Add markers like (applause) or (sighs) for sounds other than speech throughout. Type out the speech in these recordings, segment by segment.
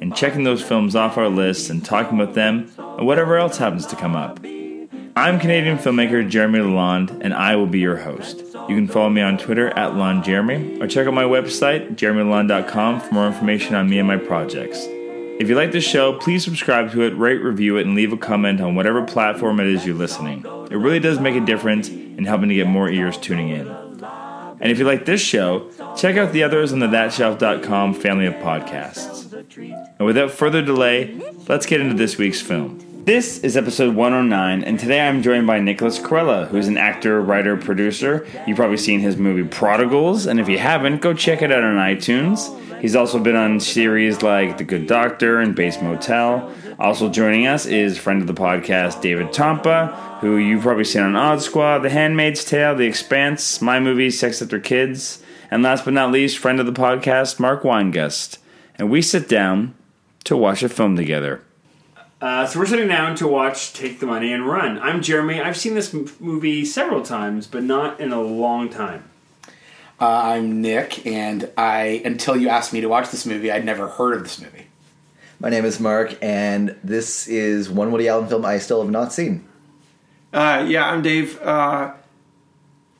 and checking those films off our list and talking about them and whatever else happens to come up. I'm Canadian filmmaker Jeremy Lalonde, and I will be your host. You can follow me on Twitter at LonJeremy or check out my website, jeremylalonde.com, for more information on me and my projects. If you like the show, please subscribe to it, rate, review it, and leave a comment on whatever platform it is you're listening. It really does make a difference in helping to get more ears tuning in. And if you like this show, check out the others on the thatshelf.com family of podcasts. And without further delay, let's get into this week's film. This is episode 109, and today I'm joined by Nicholas Carella, who's an actor, writer, producer. You've probably seen his movie Prodigals, and if you haven't, go check it out on iTunes. He's also been on series like The Good Doctor and Bates Motel. Also joining us is friend of the podcast David Tompa, who you've probably seen on Odd Squad, The Handmaid's Tale, The Expanse, My Movie, Sex After Kids, and last but not least, friend of the podcast Mark Weingust. And we sit down to watch a film together. Uh, so we're sitting down to watch Take the Money and Run. I'm Jeremy. I've seen this m- movie several times, but not in a long time. Uh, I'm Nick, and I until you asked me to watch this movie, I'd never heard of this movie. My name is Mark, and this is one Woody Allen film I still have not seen. Uh, yeah, I'm Dave. Uh,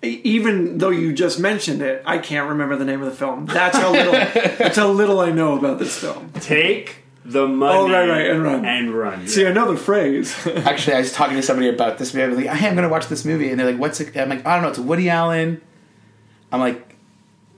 even though you just mentioned it, I can't remember the name of the film. That's how little. (laughs) that's how little I know about this film. Take the money Oh, right, right, and run. And run. See, I know the phrase. (laughs) Actually, I was talking to somebody about this movie. I was like, "Hey, I'm going to watch this movie," and they're like, "What's it?" I'm like, "I don't know. It's a Woody Allen." I'm like,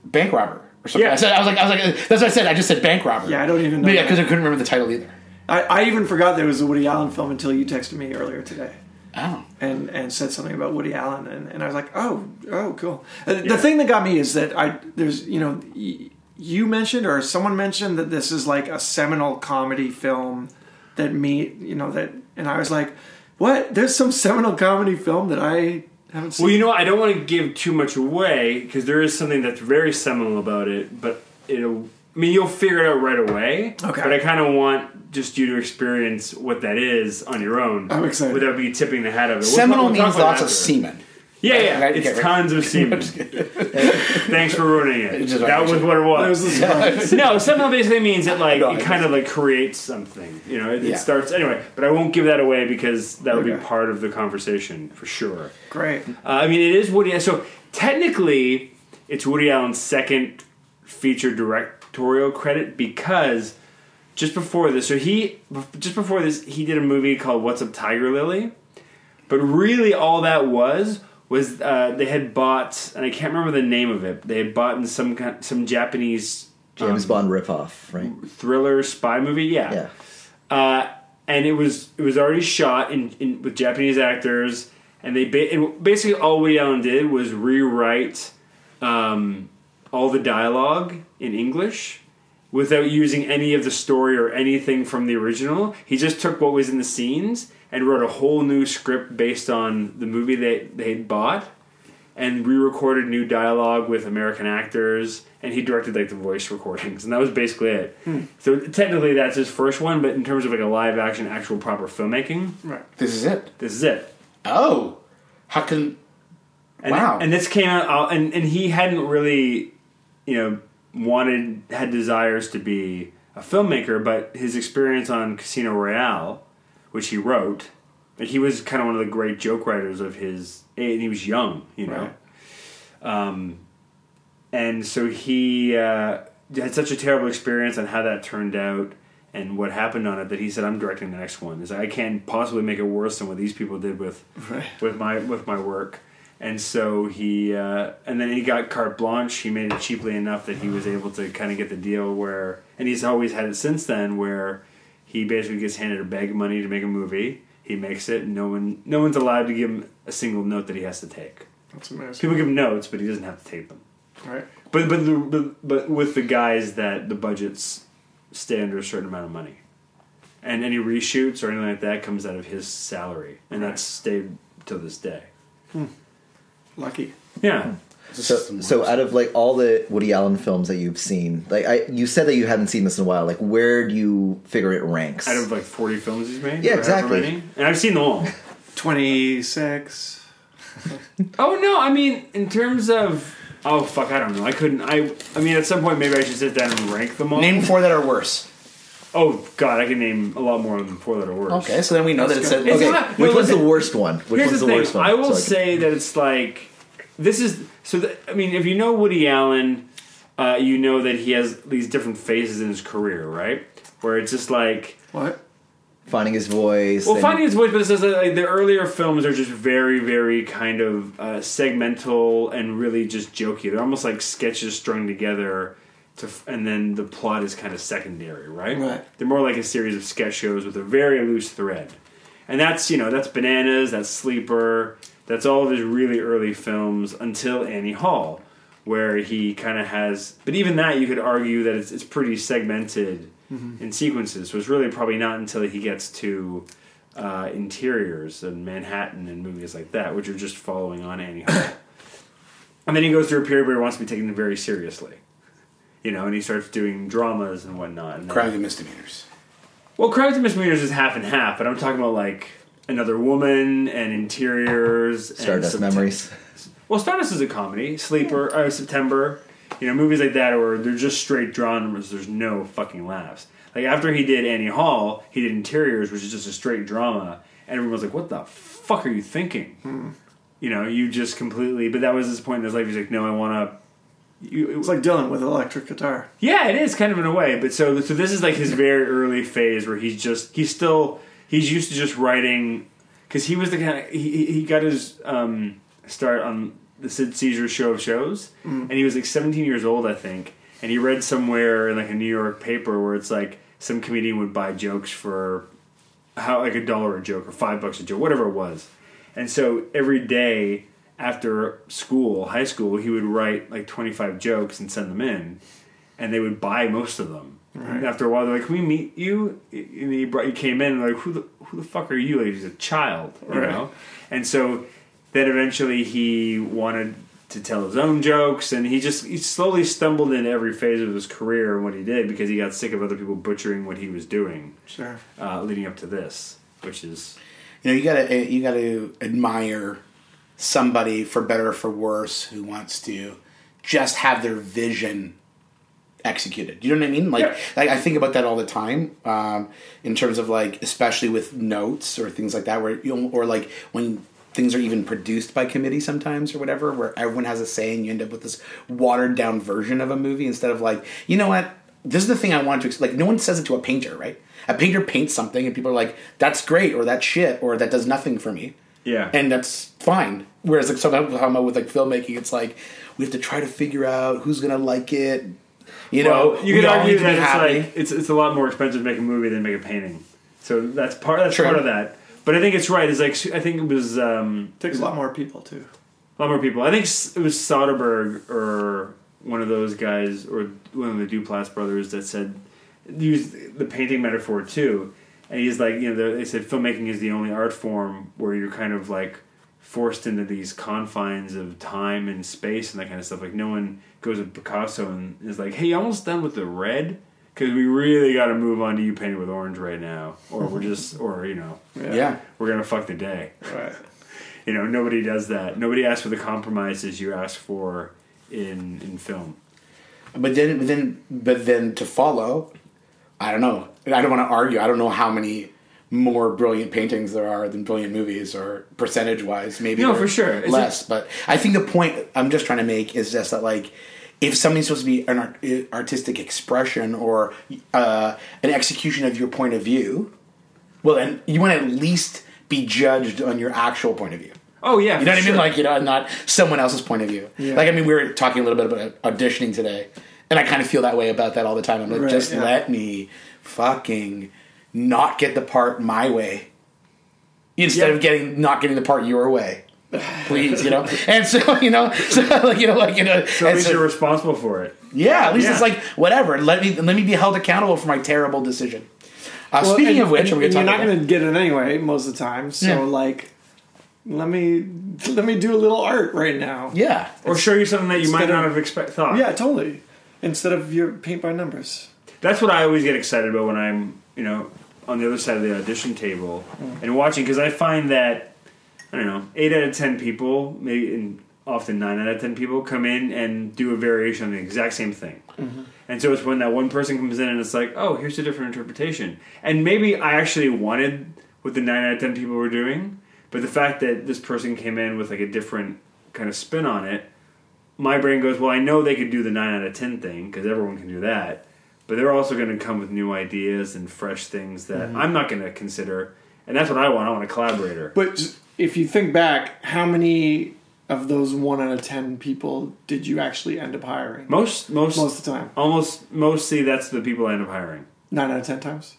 "Bank robber." Or something. Yeah. I, said, I was like, I was like, that's what I said. I just said bank robber. Yeah, I don't even know Yeah, because I couldn't remember the title either. I, I even forgot there was a Woody Allen film until you texted me earlier today. Oh, and and said something about Woody Allen, and, and I was like, oh, oh, cool. Uh, The thing that got me is that I there's you know y- you mentioned or someone mentioned that this is like a seminal comedy film that me you know that, and I was like, what? There's some seminal comedy film that I haven't seen. Well, you know? I don't want to give too much away because there is something that's very seminal about it, but it'll. I mean, you'll figure it out right away. Okay. But I kind of want just you to experience what that is on your own. I'm excited. Without me tipping the hat of it. We'll seminal talk- we'll means lots of semen. Yeah, yeah. Right, It's right. tons of (laughs) semen. Thanks for ruining it. (laughs) Just that was what it was. was no, seminal basically means it like No, it kind of like creates something. You know, it, Yeah. it starts anyway. But I won't give that away because that would be part of the conversation for sure. Great. Uh, I mean, it is Woody. So technically, it's Woody Allen's second feature directorial credit because just before this, so he just before this, he did a movie called What's Up, Tiger Lily. But really, all that was was uh, they had bought, and I can't remember the name of it. They had bought in some kind- some Japanese James um, Bond ripoff, right? thriller spy movie. Yeah, Yeah. uh, and it was it was already shot in, in with Japanese actors, and they ba- and basically all Woody Allen did was rewrite um, all the dialogue in English without using any of the story or anything from the original. He just took what was in the scenes and wrote a whole new script based on the movie they they had bought. And re-recorded new dialogue with American actors, and he directed like the voice recordings, and that was basically it. Hmm. So technically, that's his first one, but in terms of like a live action, actual proper filmmaking, Right. This is it. this is it. Oh, how can? And, Wow. And this came out, and and he hadn't really, you know, wanted had desires to be a filmmaker, but his experience on Casino Royale, which he wrote, like he was kind of one of the great joke writers of his, and he was young, you know. Um, and so he uh, had such a terrible experience on how that turned out and what happened on it that he said, "I'm directing the next one. Is I can't possibly make it worse than what these people did with (laughs) Right. with my with my work." And so he, uh, and then he got carte blanche. He made it cheaply enough that he was able to kind of get the deal where, and he's always had it since then, where he basically gets handed a bag of money to make a movie. He makes it. And no one, no one's allowed to give him a single note that he has to take. That's amazing. People give him notes, but he doesn't have to take them. Right. But but the, but, but with the guys that the budgets stay under a certain amount of money. and any reshoots or anything like that comes out of his salary, and that's stayed to this day. Lucky. Yeah. So, so out of like all the Woody Allen films that you've seen, like I, you said that you hadn't seen this in a while. Like, where do you figure it ranks? Out of like forty films he's made. Yeah, exactly. And I've seen them all. Twenty six. Oh no, I mean in terms of oh fuck, I don't know. I couldn't. I I mean at some point maybe I should sit down and rank them all. Name four that are worse. Oh god, I can name a lot more than four that are worse. Okay, so then we know that it's a, It's okay, not- no, which one's the listen. worst one? Which Here's one's the the, thing. worst one? I will So can- say that it's like this is so. That, I mean, if you know Woody Allen, uh, you know that he has these different phases in his career, right? Where it's just like What? finding his voice. well, and- finding his voice, but it says that like, the earlier films are just very, very kind of uh, segmental and really just jokey. They're almost like sketches strung together. To, f- and then the plot is kind of secondary, right? Right. They're more like a series of sketch shows with a very loose thread, and that's you know that's Bananas, that's Sleeper, that's all of his really early films until Annie Hall, where he kind of has. But even that, you could argue that it's it's pretty segmented in sequences. So it's really probably not until he gets to uh, Interiors and Manhattan and movies like that, which are just following on Annie Hall. (coughs) and then he goes through a period where he wants to be taken very seriously. You know, and he starts doing dramas and whatnot. And then- crimes and misdemeanors. well, Crimes and Misdemeanors is half and half, but I'm talking about like Another Woman and Interiors. and Stardust Septem- Memories. Well, Stardust is a comedy. Sleeper, uh, September. You know, movies like that where they're just straight dramas. There's no fucking laughs. Like after he did Annie Hall, he did Interiors, which is just a straight drama, and everyone was like, "What the fuck are you thinking?" You know, you just completely. But that was his point in his life. He's like, "No, I want to." You, It's like Dylan with electric guitar. yeah, it is kind of in a way, but so so this is like his very early phase where he's just he's still he's used to just writing because he was the kind of he he- got his um, start on the Sid Caesar show of shows, and he was like 17 years old, I think, and he read somewhere in like a New York paper where it's like some comedian would buy jokes for how like a dollar a joke or five bucks a joke, whatever it was, and so every day after school, high school, he would write like 25 jokes and send them in, and they would buy most of them. And after a while, they're like, "Can we meet you?" And he brought, he came in, and like, "Who the who the fuck are you?" Like he's a child, you Right. know. And so then eventually he wanted to tell his own jokes, and he just he slowly stumbled into every phase of his career and what he did because he got sick of other people butchering what he was doing, Sure. uh, leading up to this, which is You know, you gotta you gotta admire somebody for better or for worse who wants to just have their vision executed. You know what I mean? Like, Yeah. like I think about that all the time. Um, in terms of like, especially with notes or things like that, where you or like when things are even produced by committee sometimes or whatever, where everyone has a say and you end up with this watered down version of a movie instead of like, you know what? This is the thing I want to like. No one says it to a painter, right? A painter paints something and people are like, "That's great," or "That's shit," or "That does nothing for me." yeah. and that's fine. Whereas like sometimes talking about with like filmmaking, it's like we have to try to figure out who's gonna like it. You know, you we could argue need to be that it's happy. like it's it's a lot more expensive to make a movie than make a painting. So that's part that's True. part of that. But I think it's right. It's like I think it was um, Takes a lot more people too. a lot more people. I think it was Soderbergh or one of those guys or one of the Duplass brothers that said used the painting metaphor too. And he's like, you know, they said filmmaking is the only art form where you're kind of like forced into these confines of time and space and that kind of stuff. Like no one goes to Picasso and is like, "Hey, almost done with the red." Because we really got to move on to you painting with orange right now, or we're (laughs) just, or you know, yeah. we're gonna fuck the day. Right. (laughs) You know, nobody does that. Nobody asks for the compromises you ask for in in film. But then, but then, but then to follow, I don't know. I don't want to argue. I don't know how many more brilliant paintings there are than brilliant movies, or percentage wise, maybe No, for sure. It's less. but I think the point I'm just trying to make is just that like. If something's supposed to be an art, artistic expression or uh, an execution of your point of view, well, then you want to at least be judged on your actual point of view. Oh yeah, You know what I mean? Like, you know, not someone else's point of view. Yeah. Like, I mean, we were talking a little bit about auditioning today, and I kind of feel that way about that all the time. I'm like, Right, just yeah. let me fucking not get the part my way instead Yeah. of getting not getting the part your way. Please, you know, (laughs) and so you know, so like you know, like you know, so at least so- you're responsible for it. yeah, at least Yeah. it's like whatever. Let me let me be held accountable for my terrible decision. Uh, Well, speaking and- of which, and- and you're not going to get it anyway most of the time. So Yeah. like, let me let me do a little art right now. yeah. or show you something that you might Instead of- not have expect thought. Yeah, totally. Instead of your paint by numbers. That's what I always get excited about when I'm, you know, on the other side of the audition table and watching because I find that I don't know, eight out of ten people, maybe and often nine out of ten people come in and do a variation on the exact same thing. Mm-hmm. And so it's when that one person comes in and it's like, oh, here's a different interpretation. And maybe I actually wanted what the nine out of ten people were doing, but the fact that this person came in with like a different kind of spin on it, my brain goes, well, I know they could do the nine out of ten thing because everyone can do that, but they're also going to come with new ideas and fresh things that mm-hmm. I'm not going to consider, and that's what I want. I want a collaborator. But if you think back, how many of those one out of ten people did you actually end up hiring? most, most, Most of the time, almost, mostly that's the people I end up hiring. nine out of ten times.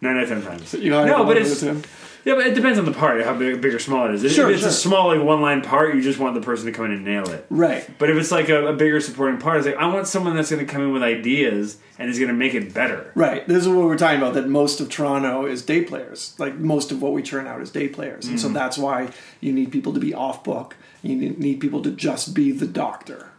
Nine out of ten times. You hired no, but it's 10. Yeah, but it depends on the part, how big, big or small it is. If Sure, it's sure. a small, like one line part, you just want the person to come in and nail it. right. But if it's like a, a bigger supporting part, it's like I want someone that's going to come in with ideas and is going to make it better. Right. This is what we're talking about. That most of Toronto is day players. Like most of what we churn out is day players, and so Mm-hmm. that's why you need people to be off book. You need- need people to just be the doctor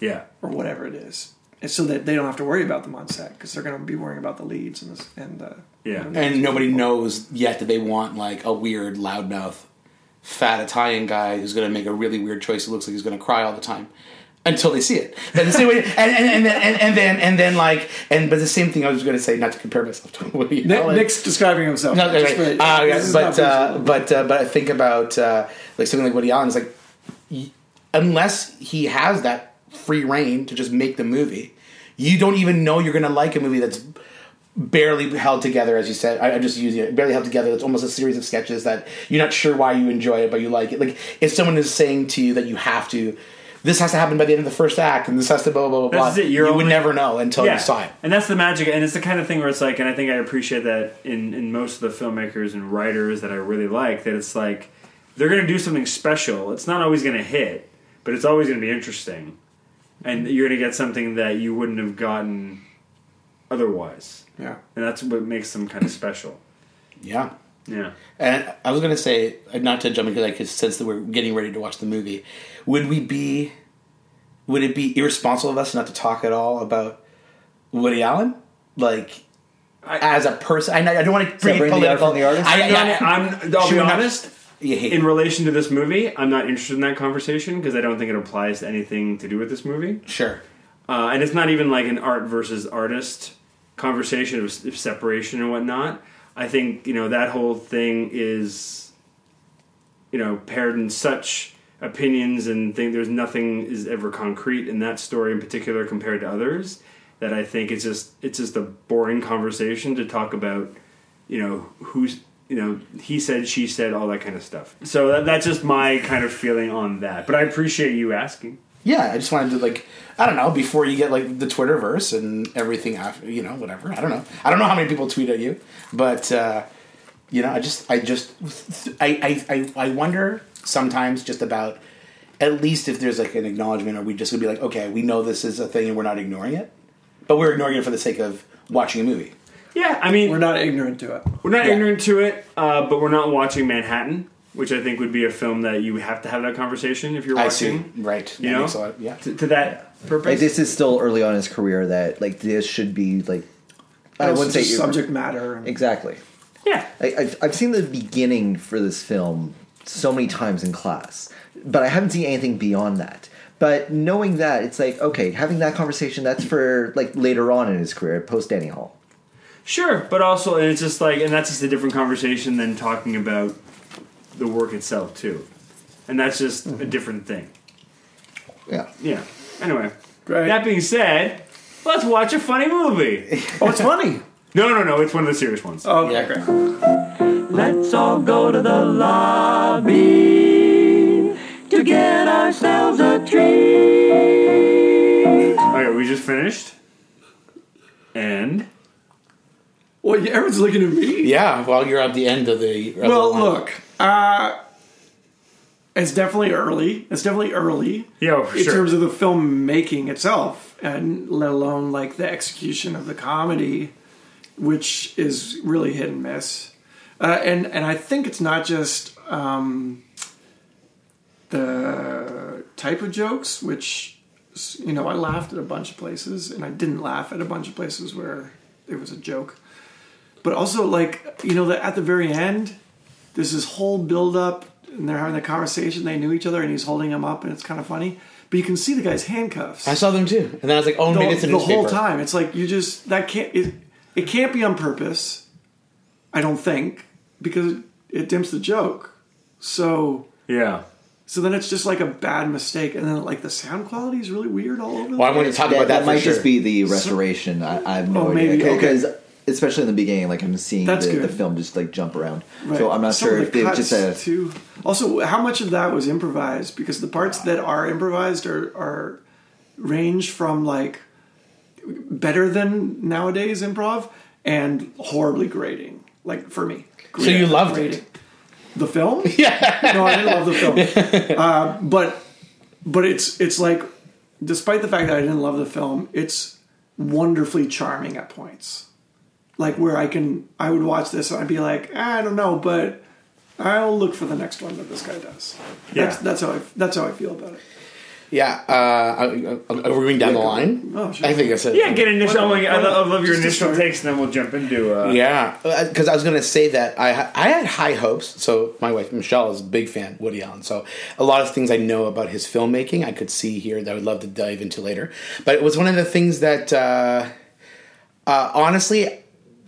Yeah. or whatever it is, and so that they don't have to worry about them on set because they're going to be worrying about the leads and this, and uh, Yeah. And nobody knows yet that they want like a weird loudmouth, fat Italian guy who's going to make a really weird choice. Who looks like he's going to cry all the time until they see it. But the same way, and, and, and then and, and then and then like and but the same thing I was going to say, not to compare myself to Woody Nick, Allen. Nick's describing himself. No, Just right. for- Uh, this is but uh, but uh, but I think about uh, like something like Woody Allen is like, unless he has that free reign to just make the movie, you don't even know you're going to like a movie that's barely held together, as you said. I, I'm just using it barely held together. It's almost a series of sketches that you're not sure why you enjoy it, but you like it. Like if someone is saying to you that you have to. This has to happen by the end of the first act, and this has to blah blah blah blah. That's it, You you're would never know until you saw it. And that's the magic, and it's the kind of thing where it's like, and I think I appreciate that in, in most of the filmmakers and writers that I really like, that it's like they're going to do something special. It's not always going to hit, but it's always going to be interesting. And you're going to get something that you wouldn't have gotten otherwise. yeah. And that's what makes them kind of special. Yeah. Yeah. And I was going to say, uh, not to jump because I because since that we're getting ready to watch the movie, would we be, would it be irresponsible of us not to talk at all about Woody Allen, like I- as a person? I, I don't want to bring it Separate the art political. the artist? I, I'm, I, I'm, I'll be we not- honest. you In relation to this movie, I'm not interested in that conversation because I don't think it applies to anything to do with this movie. Sure. uh, and it's not even like an art versus artist conversation of, of separation and whatnot. I think you know that whole thing is, you know, paired in such opinions and think there's nothing is ever concrete in that story in particular compared to others that I think it's just it's just a boring conversation to talk about, you know, who's you know he said she said all that kind of stuff. So that, that's just my kind of feeling on that. But I appreciate you asking. Yeah, I just wanted to like I don't know before you get like the Twitterverse and everything after you know whatever I don't know I don't know how many people tweet at you but uh, you know I just I just I, I I I wonder sometimes just about at least if there's like an acknowledgement or we just gonna be like okay we know this is a thing and we're not ignoring it but we're ignoring it for the sake of watching a movie Yeah, I mean We're not ignorant to it. We're not Yeah. ignorant to it, uh, but we're not watching Manhattan, which I think would be a film that you have to have that conversation if you're I see watching. right You That know? makes a lot- yeah To, to that purpose. Like this is still early on in his career that like this should be like I Also wouldn't say just you- subject matter. and- exactly. yeah. I, I've I've seen the beginning for this film so many times in class, but I haven't seen anything beyond that. But knowing that, it's like okay, having that conversation that's for like later on in his career, post Annie Hall. Sure, but also, and it's just like, and that's just a different conversation than talking about the work itself, too. And that's just a mm-hmm. different thing. Yeah. Yeah. Anyway, Great. that being said, let's watch a funny movie. Oh, it's funny. (laughs) no, no, no, it's one of the serious ones. Oh, Yeah. okay. Let's all go to the lobby to get ourselves a treat. Okay, we just finished. And Well, yeah, everyone's looking at me. yeah well you're at the end of the of the Well, line. look, uh, it's definitely early. It's definitely early yeah, in sure. terms of the film making itself, and let alone like the execution of the comedy. which is really hit and miss. Uh, and and I think it's not just um, the type of jokes, which you know I laughed at a bunch of places, and I didn't laugh at a bunch of places where it was a joke. But also, like you know, that at the very end, there's this whole build up, and they're having a conversation. They knew each other, and he's holding him up, and it's kind of funny. But you can see the guy's handcuffs I saw them too, and then I was like, oh, the, maybe it's a the newspaper. whole time. It's like you just that can't it, it can't be on purpose. I don't think because it, it dimps the joke. So Yeah. so then it's just like a bad mistake, and then like the sound quality is really weird all over. the Well, I want to talk that, about that, that might sure. just be the restoration. I, I have no Oh, idea maybe, okay. because especially in the beginning, like I'm seeing the, the film just like jump around. Right. So I'm not Some sure of if the they cuts, just uh, too. Also, how much of that was improvised? Because the parts that are improvised are are range from like better than nowadays improv and horribly grating. Like for me, So you loved it? The film? (laughs) Yeah. no, I didn't love the film. (laughs) Uh, but but it's it's like, despite the fact that I didn't love the film, it's wonderfully charming at points. Like where I can, I would watch this and I'd be like, "Ah, I don't know, but I'll look for the next one that this guy does. That's, Yeah. that's how I that's how I feel about it. Yeah, uh, are are we going down the line? Oh, sure. I think I said Yeah, get initial. I, Why not? love, I love your initial takes, and then we'll jump into. Uh, Yeah, because I was going to say that I I had high hopes. So my wife Michelle is a big fan of Woody Allen. So a lot of things I know about his filmmaking I could see here that I would love to dive into later. But it was one of the things that uh, uh, honestly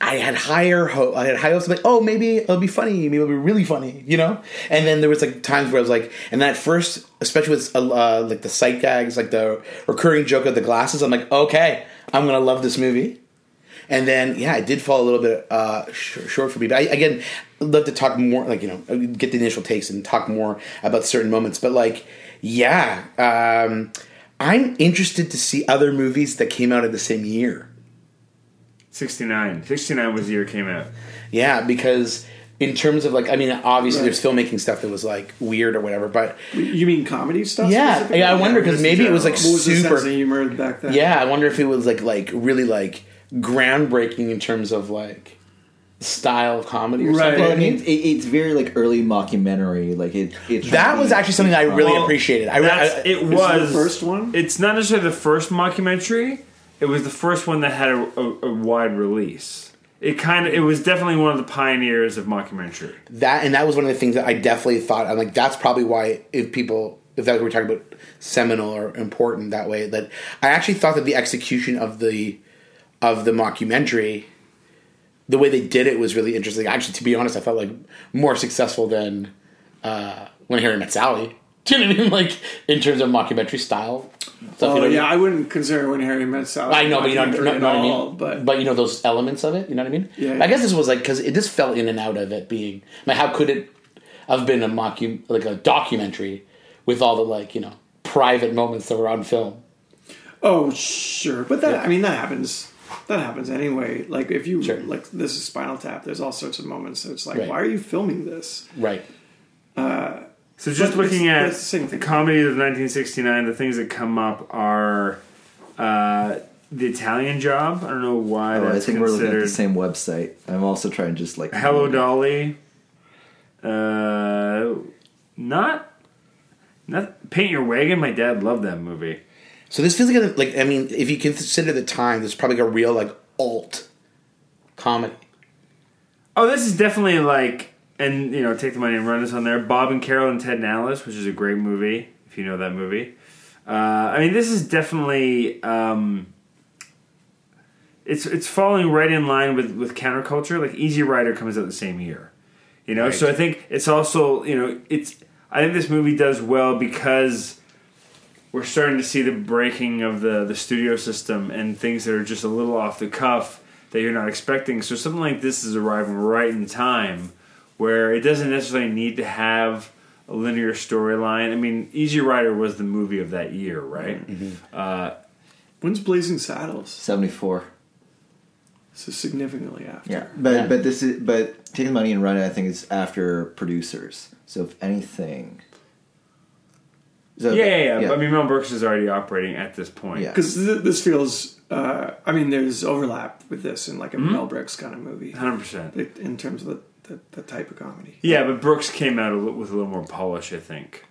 I had higher hope. I had high hopes. Like, oh, maybe it'll be funny. Maybe it'll be really funny, you know. And then there was like times where I was like, and that first, especially with uh, like the sight gags, like the recurring joke of the glasses. I'm like, okay, I'm gonna love this movie. And then, yeah, it did fall a little bit uh, sh- short for me. But I, again, love to talk more, like, you know, get the initial takes and talk more about certain moments. But, like, yeah, um, I'm interested to see other movies that came out in the same year. 69. 69 was the year it came out. Yeah, because in terms of, like, I mean, obviously there's filmmaking stuff that was, like, weird or whatever. But, You mean comedy stuff? yeah, specifically? yeah I wonder because just maybe it was, like, What was the super. sense of humor back then? Yeah, I wonder if it was, like, like really, like, groundbreaking in terms of, like, style of comedy or Right. something. Well, I I mean, mean, it, it's very like early mockumentary. Like it. It's That was actually something I really Well, uh, appreciated. I, That's, I, it Is was the first one? It's not necessarily the first mockumentary. It was the first one that had a, a, a wide release. It kind of it was definitely one of the pioneers of mockumentary. that and that was one of the things that I definitely thought. I'm like, that's probably why if people, if that we're talking about seminal or important that way, that I actually thought that the execution of the of the mockumentary, the way they did it was really interesting. Actually, to be honest, I felt like more successful than uh, when Harry Met Sally. (laughs) Do you know what I mean? Like in terms of mockumentary style. stuff, you Oh know what I mean? yeah, I wouldn't consider when Harry met Sally. I know, but you know, know, documentary know what I mean. all, But, you know those elements of it. You know what I mean? Yeah, I guess this was like because it just fell in and out of it being. Like, how could it have been a mockum like a documentary with all the like you know private moments that were on film? oh sure, but that I mean that happens. That happens anyway. Like if you Sure. like this is Spinal Tap. There's all sorts of moments. So it's like, Right. why are you filming this? Right. Uh, So just But looking at the same thing. comedies of 1969, the things that come up are uh, the Italian Job. I don't know why Oh, I that's think we're looking at the same website. I'm also trying to just like Hello Dolly. Uh, not not Paint Your Wagon. My dad loved that movie. So this feels like a, like I mean, if you consider the time, this is probably a real like alt comedy. Oh, this is definitely like, and you know, take the money and run this on there. Bob and Carol and Ted and Alice, which is a great movie if you know that movie. Uh, I mean, this is definitely um, it's it's falling right in line with with counterculture. Like Easy Rider comes out the same year, you know. So I think it's also you know it's I think this movie does well because we're starting to see the breaking of the the studio system and things that are just a little off the cuff that you're not expecting. So something like this is arriving right in time where it doesn't necessarily need to have a linear storyline. I mean, Easy Rider was the movie of that year, right? Mm-hmm. Uh, When's Blazing Saddles? 74. So significantly after. Yeah, but Yeah. but this is but taking money and running. I think is after producers. So if anything, so Yeah, yeah, yeah. I mean, Mel Brooks is already operating at this point. Yeah. Because th- this feels uh, I mean, there's overlap with this in like a mm-hmm. Mel Brooks kind of movie Hundred percent. in terms of the, the, the type of comedy. Yeah, but Brooks came out a li- with a little more polish, I think.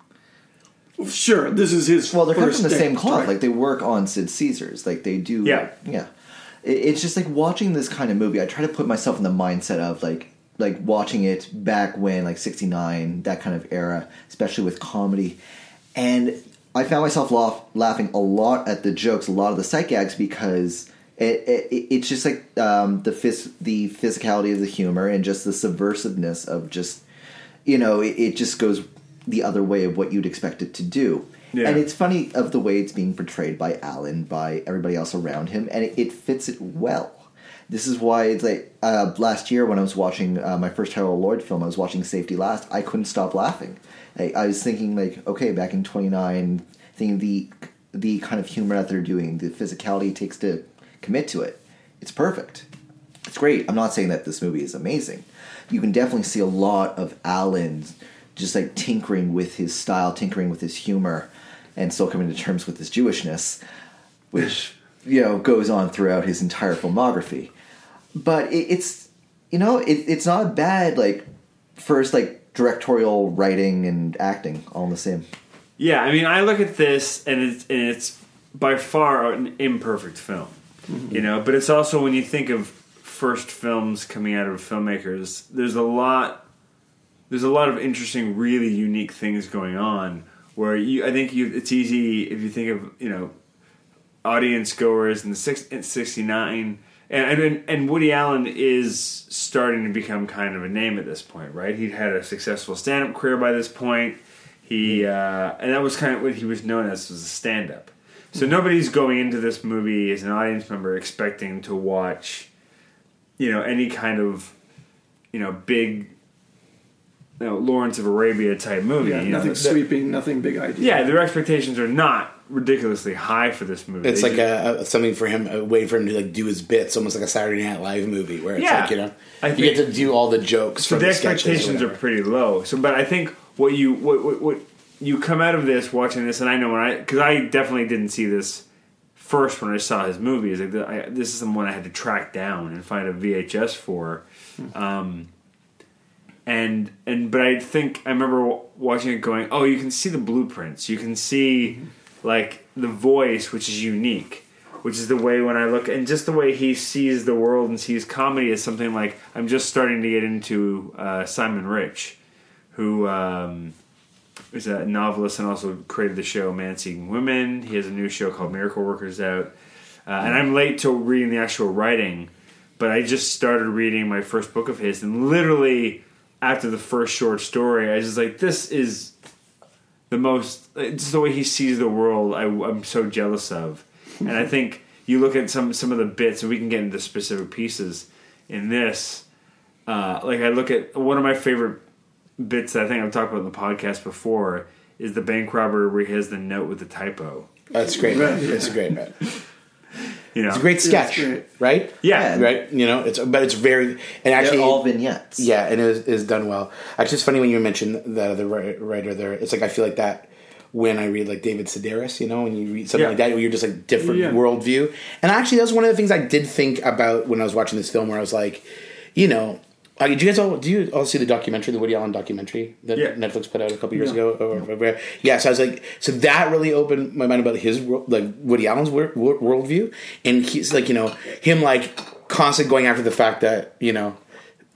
Sure, this is his. Well, they're coming first from the same cloth. right. Like they work on Sid Caesar's. Like they do. Yeah. yeah. It- It's just like watching this kind of movie. I try to put myself in the mindset of like like watching it back when like '69, that kind of era, especially with comedy, and I found myself laugh, laughing a lot at the jokes, a lot of the sight gags because. It, it, it's just like um, the phys- the physicality of the humor and just the subversiveness of just you know it, it just goes the other way of what you'd expect it to do Yeah. and it's funny of the way it's being portrayed by Allen, by everybody else around him, and it, it fits it well. This is why it's like uh, last year when I was watching uh, my first Harold Lloyd film, I was watching Safety Last. I couldn't stop laughing. I, I was thinking like, okay, back in '29, thinking the the kind of humor that they're doing, the physicality it takes to commit to it, it's perfect. It's great. I'm not saying that this movie is amazing. You can definitely see a lot of Allen just like tinkering with his style, tinkering with his humor, and still coming to terms with his Jewishness, which you know goes on throughout his entire filmography. But it, it's you know it, it's not bad like first like directorial writing and acting all in the same. Yeah, I mean, I look at this and it's and it's by far an imperfect film, you know. But it's also when you think of first films coming out of filmmakers, there's a lot, there's a lot of interesting, really unique things going on. Where you, I think you, it's easy if you think of you know, audience goers in the six in '69. And, and and Woody Allen is starting to become kind of a name at this point, right? He'd had a successful stand-up career by this point. He uh, and that was kind of what he was known as was a stand-up. So nobody's going into this movie as an audience member expecting to watch, you know, any kind of, you know, big, you know, Lawrence of Arabia type movie. yeah, you nothing the- sweeping, nothing big idea. yeah, their expectations are not ridiculously high for this movie. It's They like just- a, a something for him, a way for him to like do his bits, almost like a Saturday Night Live movie, where it's Yeah. like you know I you think- get to do all the jokes. so from the sketches expectations are pretty low. So, but I think what you what what, what you come out of this watching this, and I know when I because I definitely didn't see this first when I saw his movie. Is like I, this is the one I had to track down and find a VHS for. Um, and and but I think I remember watching it going, oh, you can see the blueprints. You can see like the voice, which is unique, which is the way when I look and just the way he sees the world and sees comedy as something like I'm just starting to get into uh, Simon Rich, who um, is a novelist and also created the show Man Seeking Women. He has a new show called Miracle Workers out, uh, and I'm late to reading the actual writing, but I just started reading my first book of his, and literally after the first short story, I was just like, this is the most it's the way he sees the world I, i'm so jealous of. And i think you look at some some of the bits and we can get into specific pieces in this. Uh, like i look at one of my favorite bits that i think i've talked about in the podcast before is the bank robber where he has the note with the typo That's great. Right, man. It's a great, man. you know It's a great sketch, great. right? yeah, Right. You know, it's but it's very and actually They're all vignettes. Yeah, and it is, is done well. Actually, it's funny when you mentioned that other writer there. It's like I feel like that when I read like David Sedaris, you know, when you read something Yeah. like that, where you're just like different Yeah. worldview. And actually, that was one of the things I did think about when I was watching this film, where I was like, you know. Uh, did you guys all do you all see the documentary, the Woody Allen documentary that Yeah. Netflix put out a couple years Yeah. ago? Or, yeah, so I was like, so that really opened my mind about his world, like Woody Allen's wor- wor- worldview, and he's like, you know, him like constantly going after the fact that you know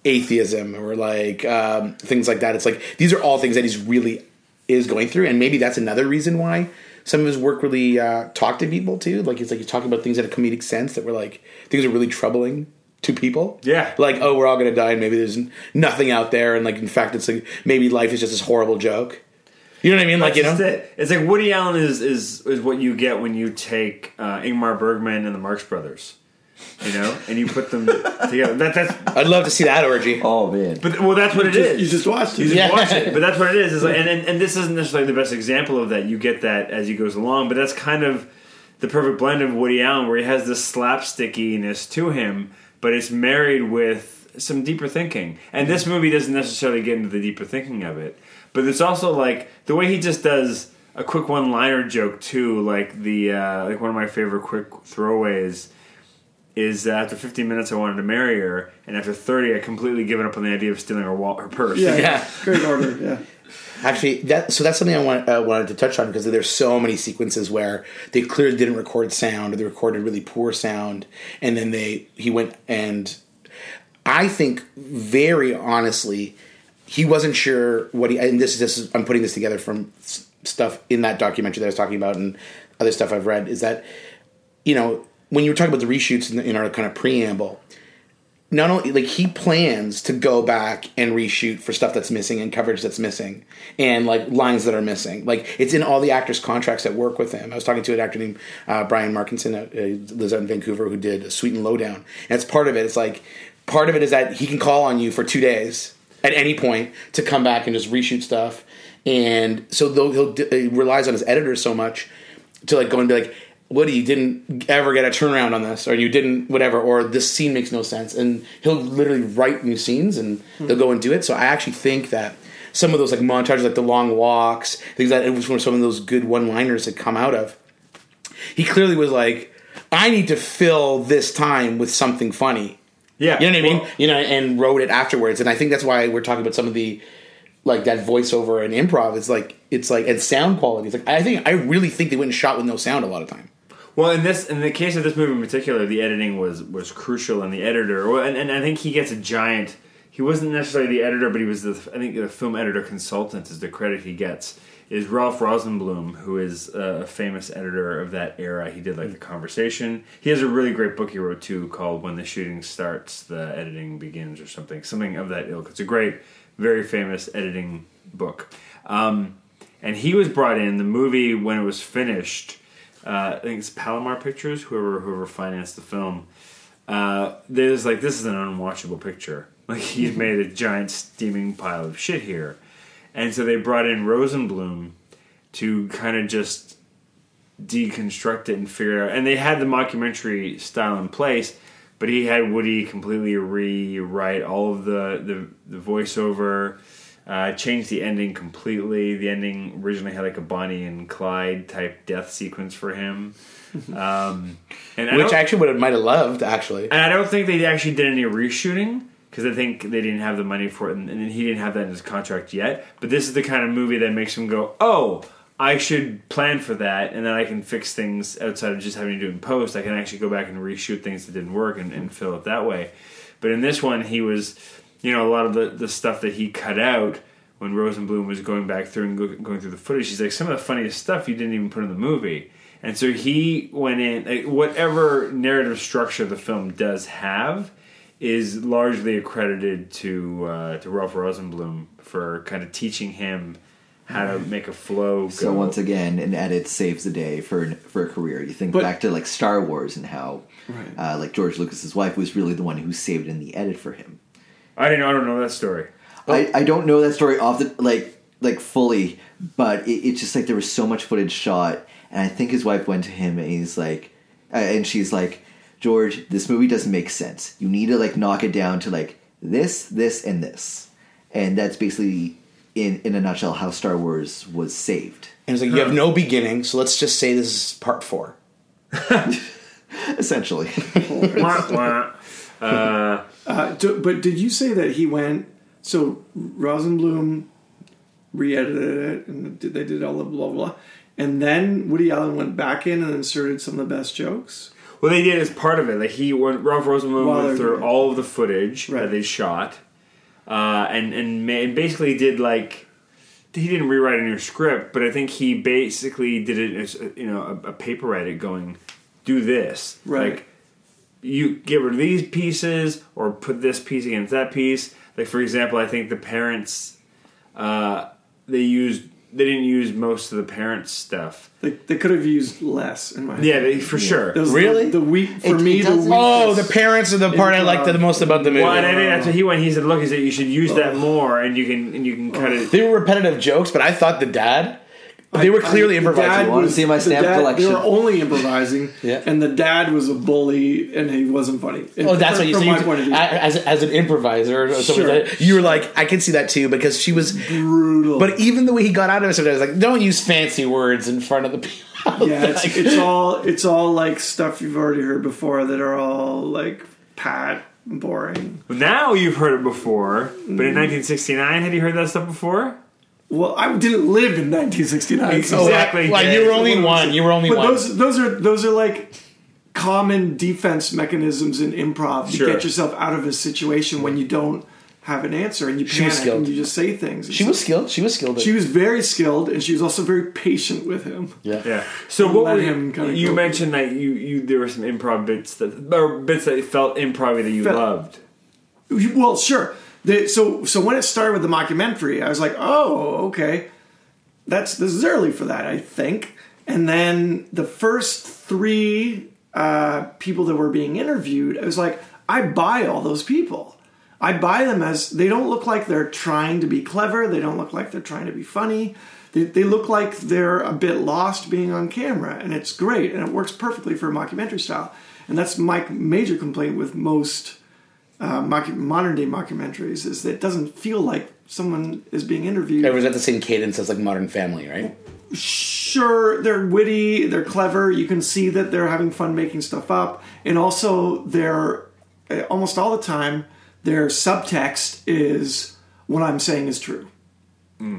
atheism or like um, things like that. It's like these are all things that he's really is going through, and maybe that's another reason why some of his work really uh, talk to people too. Like it's like he's talking about things in a comedic sense that were like things are really troubling to people. Yeah. like oh, we're all gonna die, and maybe there's nothing out there, and like in fact, it's like maybe life is just this horrible joke. You know what I mean? Like you know, it. It's like Woody Allen is is is what you get when you take uh, Ingmar Bergman and the Marx Brothers, you know, and you put them (laughs) together. That that's I'd love to see that orgy. Oh man. but well, that's what it You just- is. you just watched it. You just Yeah. watch it, but that's what it is. It's (laughs) like, and, and and this isn't necessarily the best example of that. You get that as he goes along, but that's kind of the perfect blend of Woody Allen, where he has this slapstickiness to him, but it's married with some deeper thinking. And this movie doesn't necessarily get into the deeper thinking of it, but it's also like the way he just does a quick one-liner joke too. Like the uh, like one of my favorite quick throwaways is that after 15 minutes I wanted to marry her, and after 30 I completely given up on the idea of stealing her wall, her purse. Yeah, Yeah. (laughs) great order. Yeah, Actually, that so that's something I want, uh, wanted to touch on because there's so many sequences where they clearly didn't record sound or they recorded really poor sound, and then they he went and I think very honestly he wasn't sure what he and this this is I'm putting this together from stuff in that documentary that I was talking about and other stuff I've read is that you know when you were talking about the reshoots in, the, in our kind of preamble not only like he plans to go back and reshoot for stuff that's missing and coverage that's missing and like lines that are missing. Like it's in all the actors contracts that work with him. I was talking to an actor named uh, brian markinson uh, uh, lives out in vancouver who did sweet and lowdown. And it's part of it. It's like part of it is that he can call on you for two days at any point to come back and just reshoot stuff. And so though he'll he relies on his editors so much to like go and be like Woody, you didn't ever get a turnaround on this, or you didn't whatever, or this scene makes no sense, and he'll literally write new scenes and they'll go and do it. So I actually think that some of those like montages, like the long walks, things that it was from some of those good one-liners that come out of. He clearly was like, I need to fill this time with something funny. yeah. You know what I mean? Well, You know, and wrote it afterwards. And I think that's why we're talking about some of the like that voiceover and improv. It's like it's like and sound quality. It's like I think I really think they went and shot with no sound a lot of time. Well, in this, in the case of this movie in particular, the editing was was crucial, and the editor, and, and I think he gets a giant. He wasn't necessarily the editor, but he was the I think the film editor consultant is the credit he gets. Is Ralph Rosenblum, who is a famous editor of that era. He did like the Conversation. He has a really great book he wrote too, called "When the Shooting Starts, the Editing Begins" or something, something of that ilk. It's a great, very famous editing book. Um, and he was brought in. The movie when it was finished uh, I think it's Palomar Pictures, whoever whoever financed the film. Uh, there's like this is an unwatchable picture. (laughs) Like he's made a giant steaming pile of shit here, and so they brought in Rosenblum to kind of just deconstruct it and figure it out. And they had the mockumentary style in place, but he had Woody completely rewrite all of the the, the voiceover. Uh, changed the ending completely. The ending originally had like a Bonnie and Clyde type death sequence for him, (laughs) um, and I Which I actually would have might have loved actually. and I don't think they actually did any reshooting because I think they didn't have the money for it, and, and he didn't have that in his contract yet. But this is the kind of movie that makes him go, "Oh, I should plan for that, and then I can fix things outside of just having to do it in post. I can actually go back and reshoot things that didn't work and, and fill it that way." But in this one, he was, you know, a lot of the, the stuff that he cut out when Rosenblum was going back through and go, going through the footage. He's like, some of the funniest stuff you didn't even put in the movie. And so he went in, like, whatever narrative structure the film does have is largely accredited to uh, to Ralph Rosenblum for kind of teaching him how to make a flow. Go. So once again, an edit saves the day for for a career. You think But- back to like Star Wars and how, Right. uh, like George Lucas's wife was really the one who saved in the edit for him. I didn't. I don't know that story. I, I don't know that story off the like like fully, but it, it's just like there was so much footage shot, and I think his wife went to him and he's like, uh, and she's like, George, this movie doesn't make sense. You need to like knock it down to like this, this, and this, and that's basically in in a nutshell how Star Wars was saved. And it's like you have no beginning, so let's just say this is part four. (laughs) Essentially, Wah, wah. (laughs) Uh, Uh, do, but did you say that he went? So Rosenblum re-edited it, and did, they did all the blah blah, and then Woody Allen went back in and inserted some of the best jokes. Well, they did as part of it. Like he, when Ralph Rosenblum While went through all of the footage Right. that they shot, uh, and and, and basically did like he didn't rewrite a new script, but I think he basically did it as you know a, a paper edit, going do this Right. like you get rid of these pieces or put this piece against that piece. Like for example, I think the parents uh, they used they didn't use most of the parents stuff. They, they could have used less in my Yeah, opinion. they, for sure. That was Really? the, the weak for It- me. it the doesn't- Oh, the parents are the part I liked the most about the movie. Well, and I think that's what he went. He said, "Look, he said you should use that more, and you can and you can cut it." they were repetitive jokes, but I thought the dad They were clearly the improvising. dad You wanna see my the stamp dad- collection? They were only improvising, (laughs) Yeah. and the dad was a bully, and he wasn't funny. Oh, that's from, what you from see. my point of view. As, as an improviser, Sure. like you were like, I can see that too because she was brutal. But even the way he got out of it, sometimes like, don't use fancy words in front of the people. (laughs) yeah, it's, it's all it's all like stuff you've already heard before that are all like pat boring. Now you've heard it before, but in mm. 1969, had you heard that stuff before? Well, I didn't live in 1969, so Exactly. Well, you were only one. You were only But one. those those are those are like common defense mechanisms in improv to Sure. get yourself out of a situation when you don't have an answer and you She was panic skilled. and you just say things. she was skilled. She was skilled. she was very skilled and she was also very patient with him. yeah. Yeah. So what Let were him kinda you go. mentioned that you, you there were some improv bits that or bits that felt improv that you Felt- loved. Well, sure. The, so so when it started with the mockumentary, I was like, oh, okay, that's this is early for that, I think. And then the first three uh, people that were being interviewed, I was like, I buy all those people. I buy them as they don't look like they're trying to be clever. They don't look like they're trying to be funny. They, they look like they're a bit lost being on camera, and it's great, and it works perfectly for a mockumentary style. And that's my major complaint with most uh, mock- modern day mockumentaries is that it doesn't feel like someone is being interviewed. It was at the same cadence as like Modern Family, right? Sure, they're witty, they're clever. You can see that they're having fun making stuff up, and also they're uh, almost all the time their subtext is what I'm saying is true.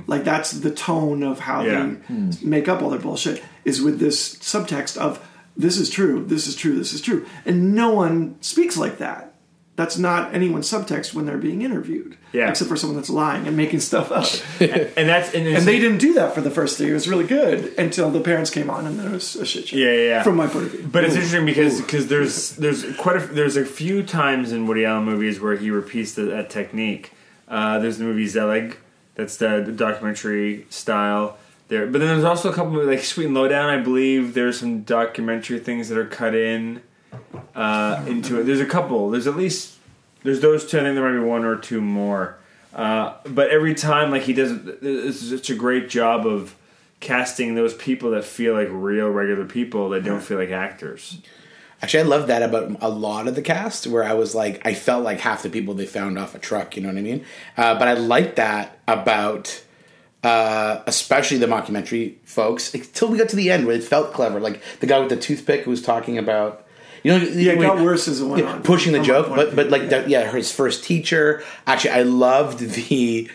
Like that's the tone of how Yeah. they make up all their bullshit is with this subtext of this is true, this is true, this is true, and no one speaks like that. That's not anyone's subtext when they're being interviewed, Yeah. except for someone that's lying and making stuff up. (laughs) And that's and, And they didn't do that for the first three. It was really good until the parents came on, and there was a shit show. Yeah, yeah, yeah. From my point of view, But it's interesting because because there's there's quite a there's a few times in Woody Allen movies where he repeats the, that technique. Uh, there's the movie Zelig, that's the, the documentary style. There, but then there's also a couple of like Sweet and Lowdown. I believe there's some documentary things that are cut in uh, into it. There's a couple. There's at least there's those two. I think there might be one or two more. Uh, but every time, like he does, it's such a great job of casting those people that feel like real, regular people that don't feel like actors. Actually, I love that about a lot of the cast, where I was like, I felt like half the people they found off a truck. You know what I mean? Uh, but I like that about, uh, especially the mockumentary folks. Until we got to the end, where it felt clever. Like the guy with the toothpick who was talking about, you know, yeah, it got worse as it went yeah, on. pushing the joke, but but like yeah. the, yeah, his first teacher. Actually, I loved the.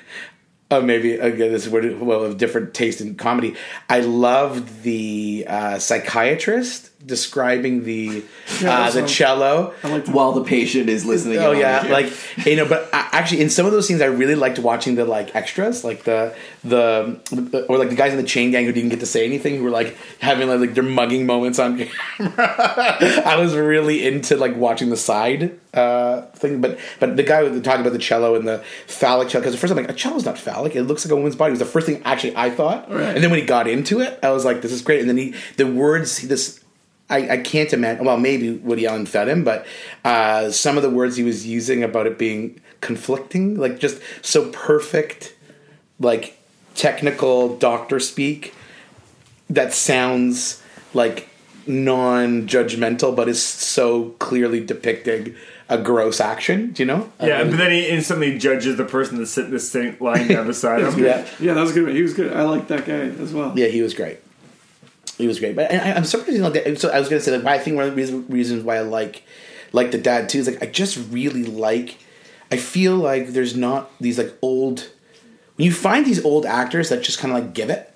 Uh, maybe again, this is where well of different taste in comedy. I loved the uh, psychiatrist describing the (laughs) Yeah, uh, the one. cello. Like While the patient is listening. Oh yeah, like you know, but I, actually, in some of those scenes, I really liked watching the like extras, like the the or like the guys in the chain gang who didn't get to say anything, who were like having like, like their mugging moments on (laughs) camera. I was really into like watching the side uh, thing, but but the guy with talking about the cello and the phallic cello because at first I'm like a cello's not phallic; it looks like a woman's body. It was the first thing actually I thought, Right. and then when he got into it, I was like, this is great. And then he the words this I, I can't imagine. Well, maybe Woody Allen fed him, but uh, some of the words he was using about it being conflicting, like just so perfect, like technical doctor speak that sounds like non-judgmental, but is so clearly depicting a gross action. Do you know? Yeah, Uh, but then he instantly judges the person that's sitting this sitting lying down beside him. (laughs) yeah, yeah, that was good. He was good. I like that guy as well. yeah, he was great. He was great, but I, I'm surprised. Know, that, so I was gonna say like I think one of the reason, reasons why I like like the dad too is like I just really like. I feel like there's not these like old when you find these old actors that just kind of like give it.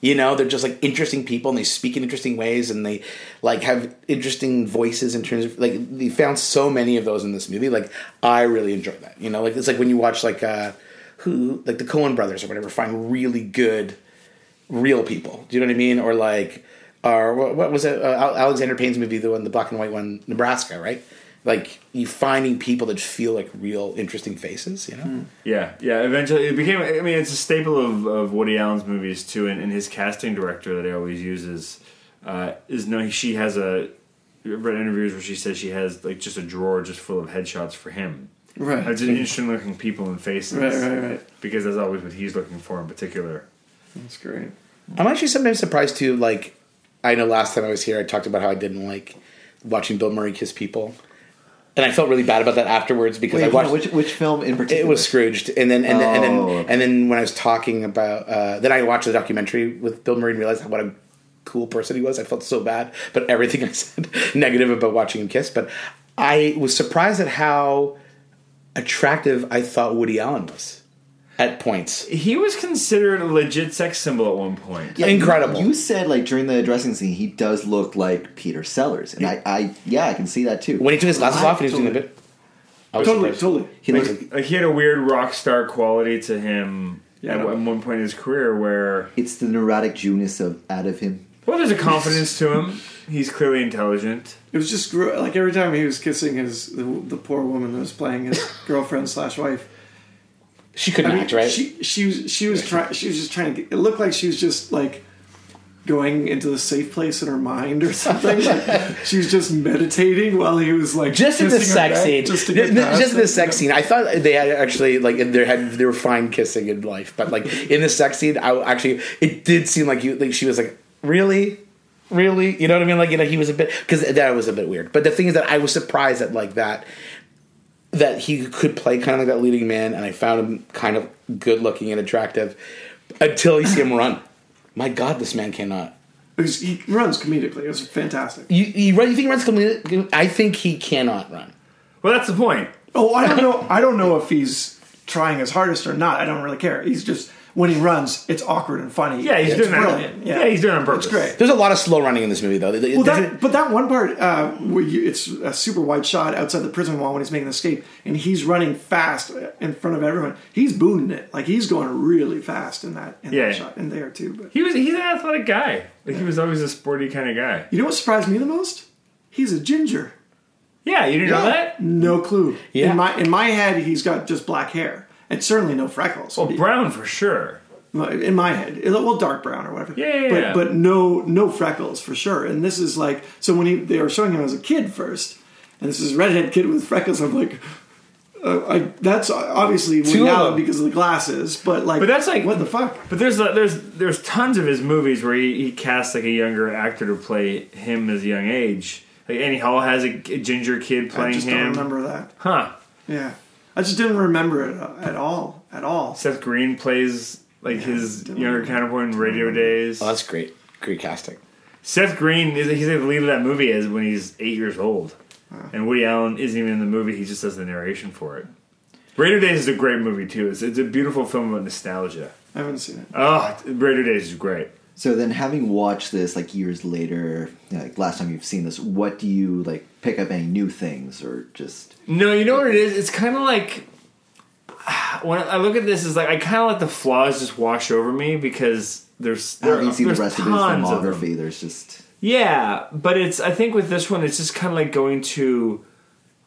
You know, they're just like interesting people and they speak in interesting ways and they like have interesting voices in terms of like they found so many of those in this movie. Like I really enjoyed that. You know, like it's like when you watch like uh who like the Coen brothers or whatever find really good real people. Do you know what I mean? Or like, or what, what was it? Uh, Alexander Payne's movie, the one, the black and white one, Nebraska, right? Like you finding people that feel like real interesting faces. You know? Yeah, yeah. Eventually, it became. I mean, it's a staple of, of Woody Allen's movies too, and, and his casting director that he always uses uh, is no. She has a. I've read interviews where she says she has like just a drawer just full of headshots for him. Right. It's interesting looking people and faces. Right, right, right. Because that's always what he's looking for in particular. That's great. I'm actually sometimes surprised too. Like, I know last time I was here, I talked about how I didn't like watching Bill Murray kiss people, and I felt really bad about that afterwards because Wait, I hold on, watched which which film in particular? It was Scrooged, and then and, then and Oh, then okay. and then when I was talking about, uh, then I watched the documentary with Bill Murray and realized what a cool person he was. I felt so bad, but everything (laughs) I said negative about watching him kiss. But I was surprised at how attractive I thought Woody Allen was at points. He was considered a legit sex symbol at one point. Yeah, Incredible. You, you said like during the dressing scene, he does look like Peter Sellers, and I, I, yeah, I can see that too. When he took his glasses What? off and he was doing a bit. I was Totally, surprised. totally. he looks like Like he had a weird rock star quality to him Yeah, at no. one- one point in his career where it's the neurotic Junus of out of him. well there's a confidence to him. He's clearly intelligent. It was just gr- like every time he was kissing his the, the poor woman that was playing his (laughs) girlfriend slash wife. She couldn't I mean, act, right? She she was she was trying she was just trying to. Get, it looked like she was just like going into the safe place in her mind or something. (laughs) She was just meditating while he was like just in the sex scene, Just, to just, get past in the sex scene. I thought they had actually like they had they were fine kissing in life, but like (laughs) in the sex scene, I actually it did seem like you like she was like really. Really, you know what I mean? Like, you know, he was a bit because that was a bit weird. But the thing is that I was surprised at like that that he could play kind of like that leading man, and I found him kind of good looking and attractive until you see him run. My God, this man cannot. Because he runs comedically. It was fantastic. You you, run, you think he runs completely? I think he cannot run. Well that's the point. Oh, I don't know. I don't know if he's trying his hardest or not. I don't really care. He's just when he runs, it's awkward and funny. Yeah, he's it's doing that. brilliant. Yeah. he's doing it on purpose. It's great. There's a lot of slow running in this movie, though. Well, that, but that one part uh, where you, it's a super wide shot outside the prison wall when he's making the escape, and he's running fast in front of everyone. He's booting it like he's going really fast in that in Yeah. that shot in there too. But He was he's an athletic guy. Like he was always a sporty kind of guy. you know what surprised me the most? He's a ginger. Yeah, you didn't know Yeah. that? No clue. Yeah. In my in my head, he's got just black hair and certainly no freckles. Well, brown for sure. in my head, well, dark brown or whatever. Yeah, yeah, but yeah. but no no freckles for sure. And this is like so when he they were showing him as a kid first, and this is redhead kid with freckles. I'm like, uh, I that's obviously Two of because of the glasses, but like, But that's like- what the fuck? But there's there's there's tons of his movies where he, he casts like a younger actor to play him as a young age. Like Annie Hall has a, a ginger kid I playing just him. don't remember that. Huh. Yeah, I just didn't remember it at all at all. Seth Green plays like his younger counterpart in Radio Days. Oh, that's great. Great casting. Seth Green is he's like the lead of that movie is when he's eight years old, and Woody Allen isn't even in the movie. He just does the narration for it. Radio Days is a great movie too. It's, it's a beautiful film about nostalgia. I haven't seen it. Oh, Radio Days is great. So then, having watched this like years later, you know, like last time you've seen this, what do you like pick up any new things or just? No, you know what it is? It's kind of like (sighs) when I look at this, is like I kind of let the flaws just wash over me because there's there, Having seen the there's rest of his tons of there's just Yeah, but it's I think with this one, it's just kind of like going to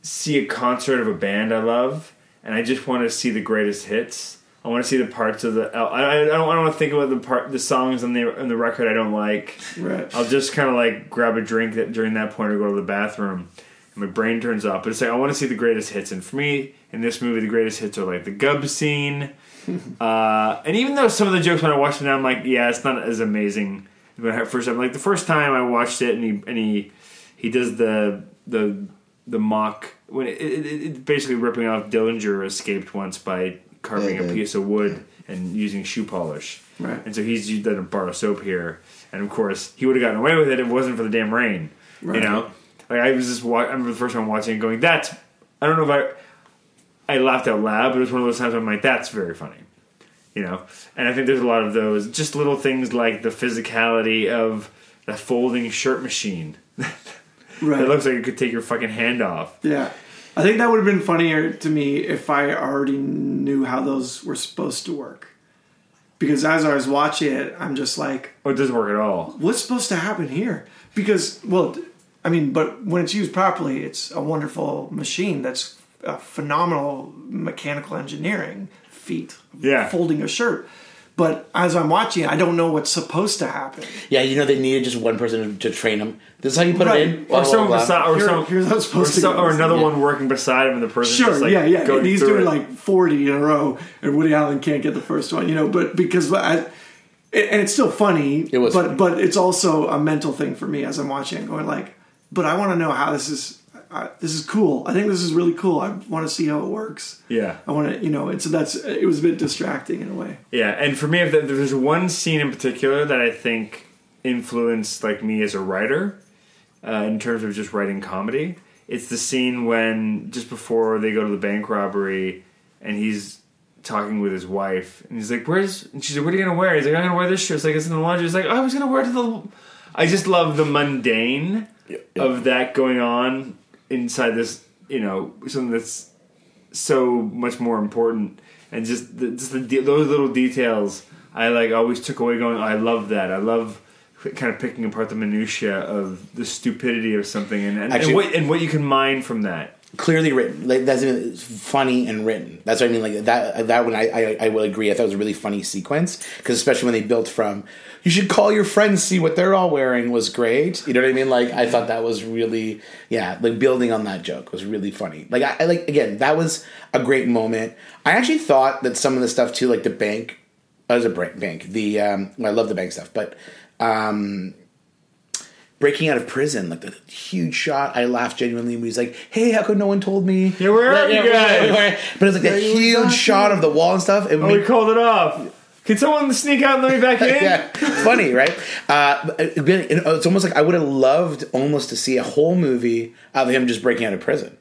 see a concert of a band I love, and I just want to see the greatest hits. I want to see the parts of the. I, I, don't. I don't want to think about the part, the songs on the on the record I don't like. Right. I'll just kind of like grab a drink that, during that point or go to the bathroom, and my brain turns off. But it's like I want to see the greatest hits, and for me in this movie, the greatest hits are like the Gub scene, (laughs) uh, and even though some of the jokes when I watch them now, I'm like, yeah, it's not as amazing. When I first time, like the first time I watched it, and he and he he does the the the mock when it, it, it, basically ripping off Dillinger escaped once by carving Yeah, a piece of wood and using shoe polish. Right. And so he's done a bar of soap here, and of course he would have gotten away with it if it wasn't for the damn rain. You know, like I was just wa- I remember the first time watching it, going, "That's." I don't know if I I laughed out loud, but it was one of those times where I'm like, "That's very funny." You know, and I think there's a lot of those, just little things like the physicality of the folding shirt machine. (laughs) Right. It looks like it could take your fucking hand off. Yeah. I think that would have been funnier to me if I already knew how those were supposed to work. Because as I was watching it, I'm just like, Oh, it doesn't work at all. what's supposed to happen here? Because, well, I mean, but when it's used properly, it's a wonderful machine that's a phenomenal mechanical engineering feat. Yeah. Folding a shirt. But as I'm watching, I don't know what's supposed to happen. Yeah, you know they needed just one person to train him. This is how you put Right. it in. Or someone blah, blah. beside, or Here- some, here's how it's or, supposed to some- or another Yeah. one working beside him, and the person Sure, just like yeah, yeah. going he's doing it. like 40 in a row, and Woody Allen can't get the first one, you know. But because I, and and it's still funny. It was but funny. but it's also a mental thing for me as I'm watching, going like, but I want to know how this is. I, this is cool. I think this is really cool. I want to see how it works. Yeah. I want to, you know, it's that's it was a bit distracting in a way. Yeah, and for me, if there's one scene in particular that I think influenced like me as a writer, uh, in terms of just writing comedy, it's the scene when just before they go to the bank robbery, and he's talking with his wife, and he's like, "Where's?" And she's like, "What are you gonna wear?" He's like, "I'm gonna wear this shirt." It's like it's in the laundry. He's like, "Oh, "I was gonna wear it to the." I just love the mundane of that going on inside this, you know, something that's so much more important. And just the, just the, those little details i like always took away going oh, i love that. I love kind of picking apart the minutia of the stupidity of something. And, and, Actually- and what and what you can mine from that clearly written. Like that's funny and written. That's what I mean. Like that. That one, I I, I will agree. I thought it was a really funny sequence because especially when they built from, you should call your friends, see what they're all wearing was great. You know what I mean? Like I thought that was really yeah. Like building on that joke was really funny. Like I, I like again that was a great moment. I actually thought that some of the stuff too, like the bank, as a bank. The um, I love the bank stuff, but. um breaking out of prison, like the huge shot. I laughed genuinely he's like, "Hey, how come no one told me?" Yeah, where are you guys? But it's like that huge shot of the wall and stuff. It oh we made- called it off can someone sneak out and let me back (laughs) in yeah, funny, right? Uh, it's almost like I would have loved almost to see a whole movie of him just breaking out of prison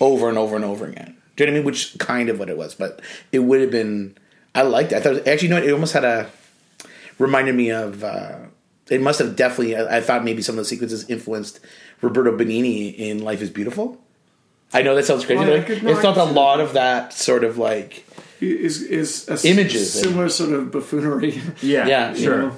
over and over and over again. Do you know what I mean? Which kind of what it was, but it would have been. I liked it. I thought actually, you know, it almost had a reminded me of. Uh, it must have definitely. I, I thought maybe some of the sequences influenced Roberto Benigni in Life Is Beautiful. I know that sounds crazy. Oh, but I it could- it no, I felt a lot of that sort of like Is is a s- Images. similar sort of buffoonery? (laughs) yeah Yeah, sure you know?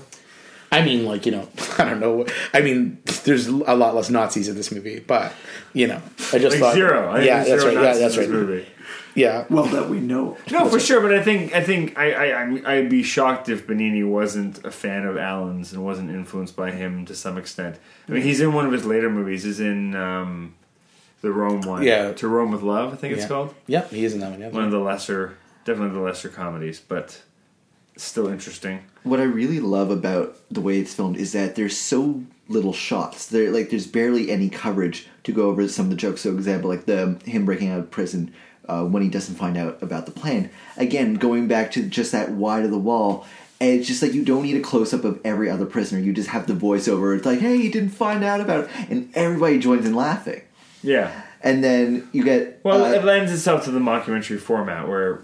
I mean, like you know, (laughs) I don't know. I mean, there's a lot less Nazis in this movie, but you know, I just like thought zero I yeah, there's that's right. zero Yeah, that's in right. this movie. Yeah, Well, that we know. No, for sure, but I think I think I, I I'm- I'd be shocked if Benigni wasn't a fan of Allen's and wasn't influenced by him to some extent. I mean, he's in one of his later movies. He's in um, the Rome one. Yeah. To Rome with Love, I think it's called. Yep, he is in that one. Yeah, One of the lesser, definitely the lesser comedies, but still interesting. What I really love about the way it's filmed is that there's so little shots. There, like, there's barely any coverage to go over some of the jokes. So, example, like the him breaking out of prison uh, when he doesn't find out about the plan. Again, going back to just that wide of the wall. And it's just like you don't need a close up of every other prisoner. You just have the voiceover. It's like, hey, you didn't find out about it, and everybody joins in laughing. Yeah. And then you get Well, uh, it lends itself to the mockumentary format where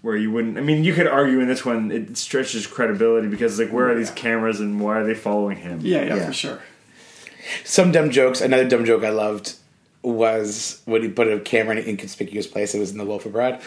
where you wouldn't. I mean, you could argue in this one it stretches credibility because like where are these cameras and why are they following him? Yeah, yeah, Yeah. for sure. Some dumb jokes. Another dumb joke I loved was when he put a camera in an inconspicuous place. It was in the loaf of bread.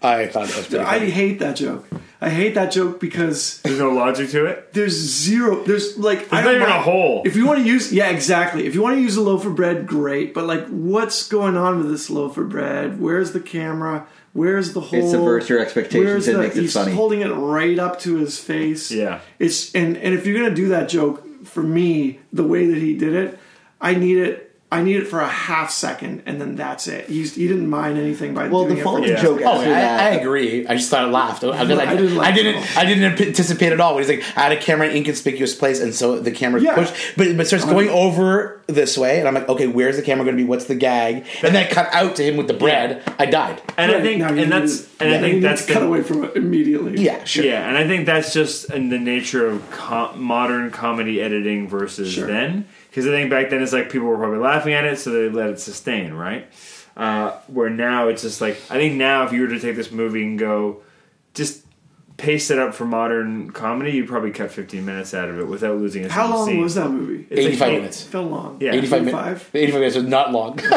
I thought that was pretty. I funny. hate that joke. I hate that joke because There's no logic to it. there's zero. There's like I There's not don't even a mind- hole. If you want to use, yeah, exactly. If you want to use a loaf of bread, great. But like, what's going on with this loaf of bread? Where's the camera? Where's the hole? subverts your expectations Where's and makes it he's funny. holding it right up to his face. Yeah. It's and and if you're gonna do that joke, for me, the way that he did it, I need it. I need it for a half second, and then that's it. He, he didn't mind anything by well, doing the it. for following Yeah. joke Oh, after I, that. I agree. I just thought I laughed. I, I, I didn't I didn't. I didn't anticipate at all. When he's like, I had a camera in an inconspicuous place, and so the camera Yeah. pushed, but but starts going over this way, and I'm like, okay, where's the camera going to be? What's the gag? And then it cut out to him with the bread. I died. And I think, now and that's, to- and yeah, I think need that's to cut the, away from it immediately. Yeah, sure. Yeah, and I think that's just in the nature of com- modern comedy editing versus Sure. then. Because I think back then it's like people were probably laughing at it, so they let it sustain, right? Uh, where now it's just like I think now if you were to take this movie and go, just paste it up for modern comedy, you'd probably cut 15 minutes out of it without losing a How long scene. was that movie? It's 85 eight- minutes. It felt long. Yeah. 85 85? minutes. 85 minutes was not long. (laughs)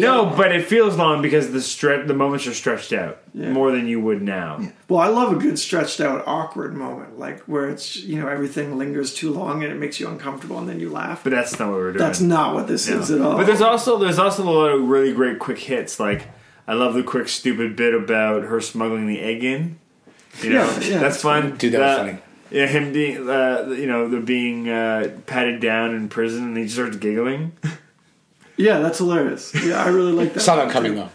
No, but it feels long because the stre- the moments are stretched out Yeah. more than you would now. Well, I love a good stretched out awkward moment, like where it's you know everything lingers too long and it makes you uncomfortable, and then you laugh. But that's not what we're doing. That's not what this No. is at all. But there's also there's also a lot of really great quick hits. Like I love the quick stupid bit about her smuggling the egg in. You know, Yeah, yeah, that's fun. Dude, that was funny. Yeah, him being uh, you know the being uh, patted down in prison and he starts giggling. yeah, that's hilarious. Yeah, I really like (laughs) that. Saw that coming though.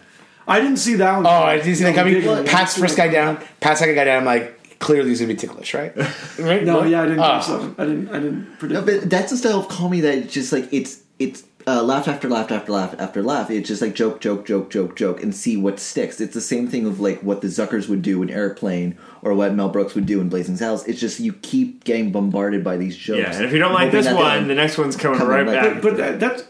I didn't see that one. Oh, I didn't see that coming. Giggling. Pats first guy down. Pats second guy down. I'm like, clearly he's gonna be ticklish, right? (laughs) right? No, yeah, I didn't Ah. so. I didn't. I didn't predict. No, but that's a style of comedy that just like it's it's uh, laugh after laugh after laugh after laugh. It's just like joke, joke, joke, joke, joke, and see what sticks. It's the same thing of like what the Zuckers would do in Airplane or what Mel Brooks would do in Blazing Saddles. It's just you keep getting bombarded by these jokes. Yeah, and if you don't like this one, the next one's coming, Coming right right back. but that, that's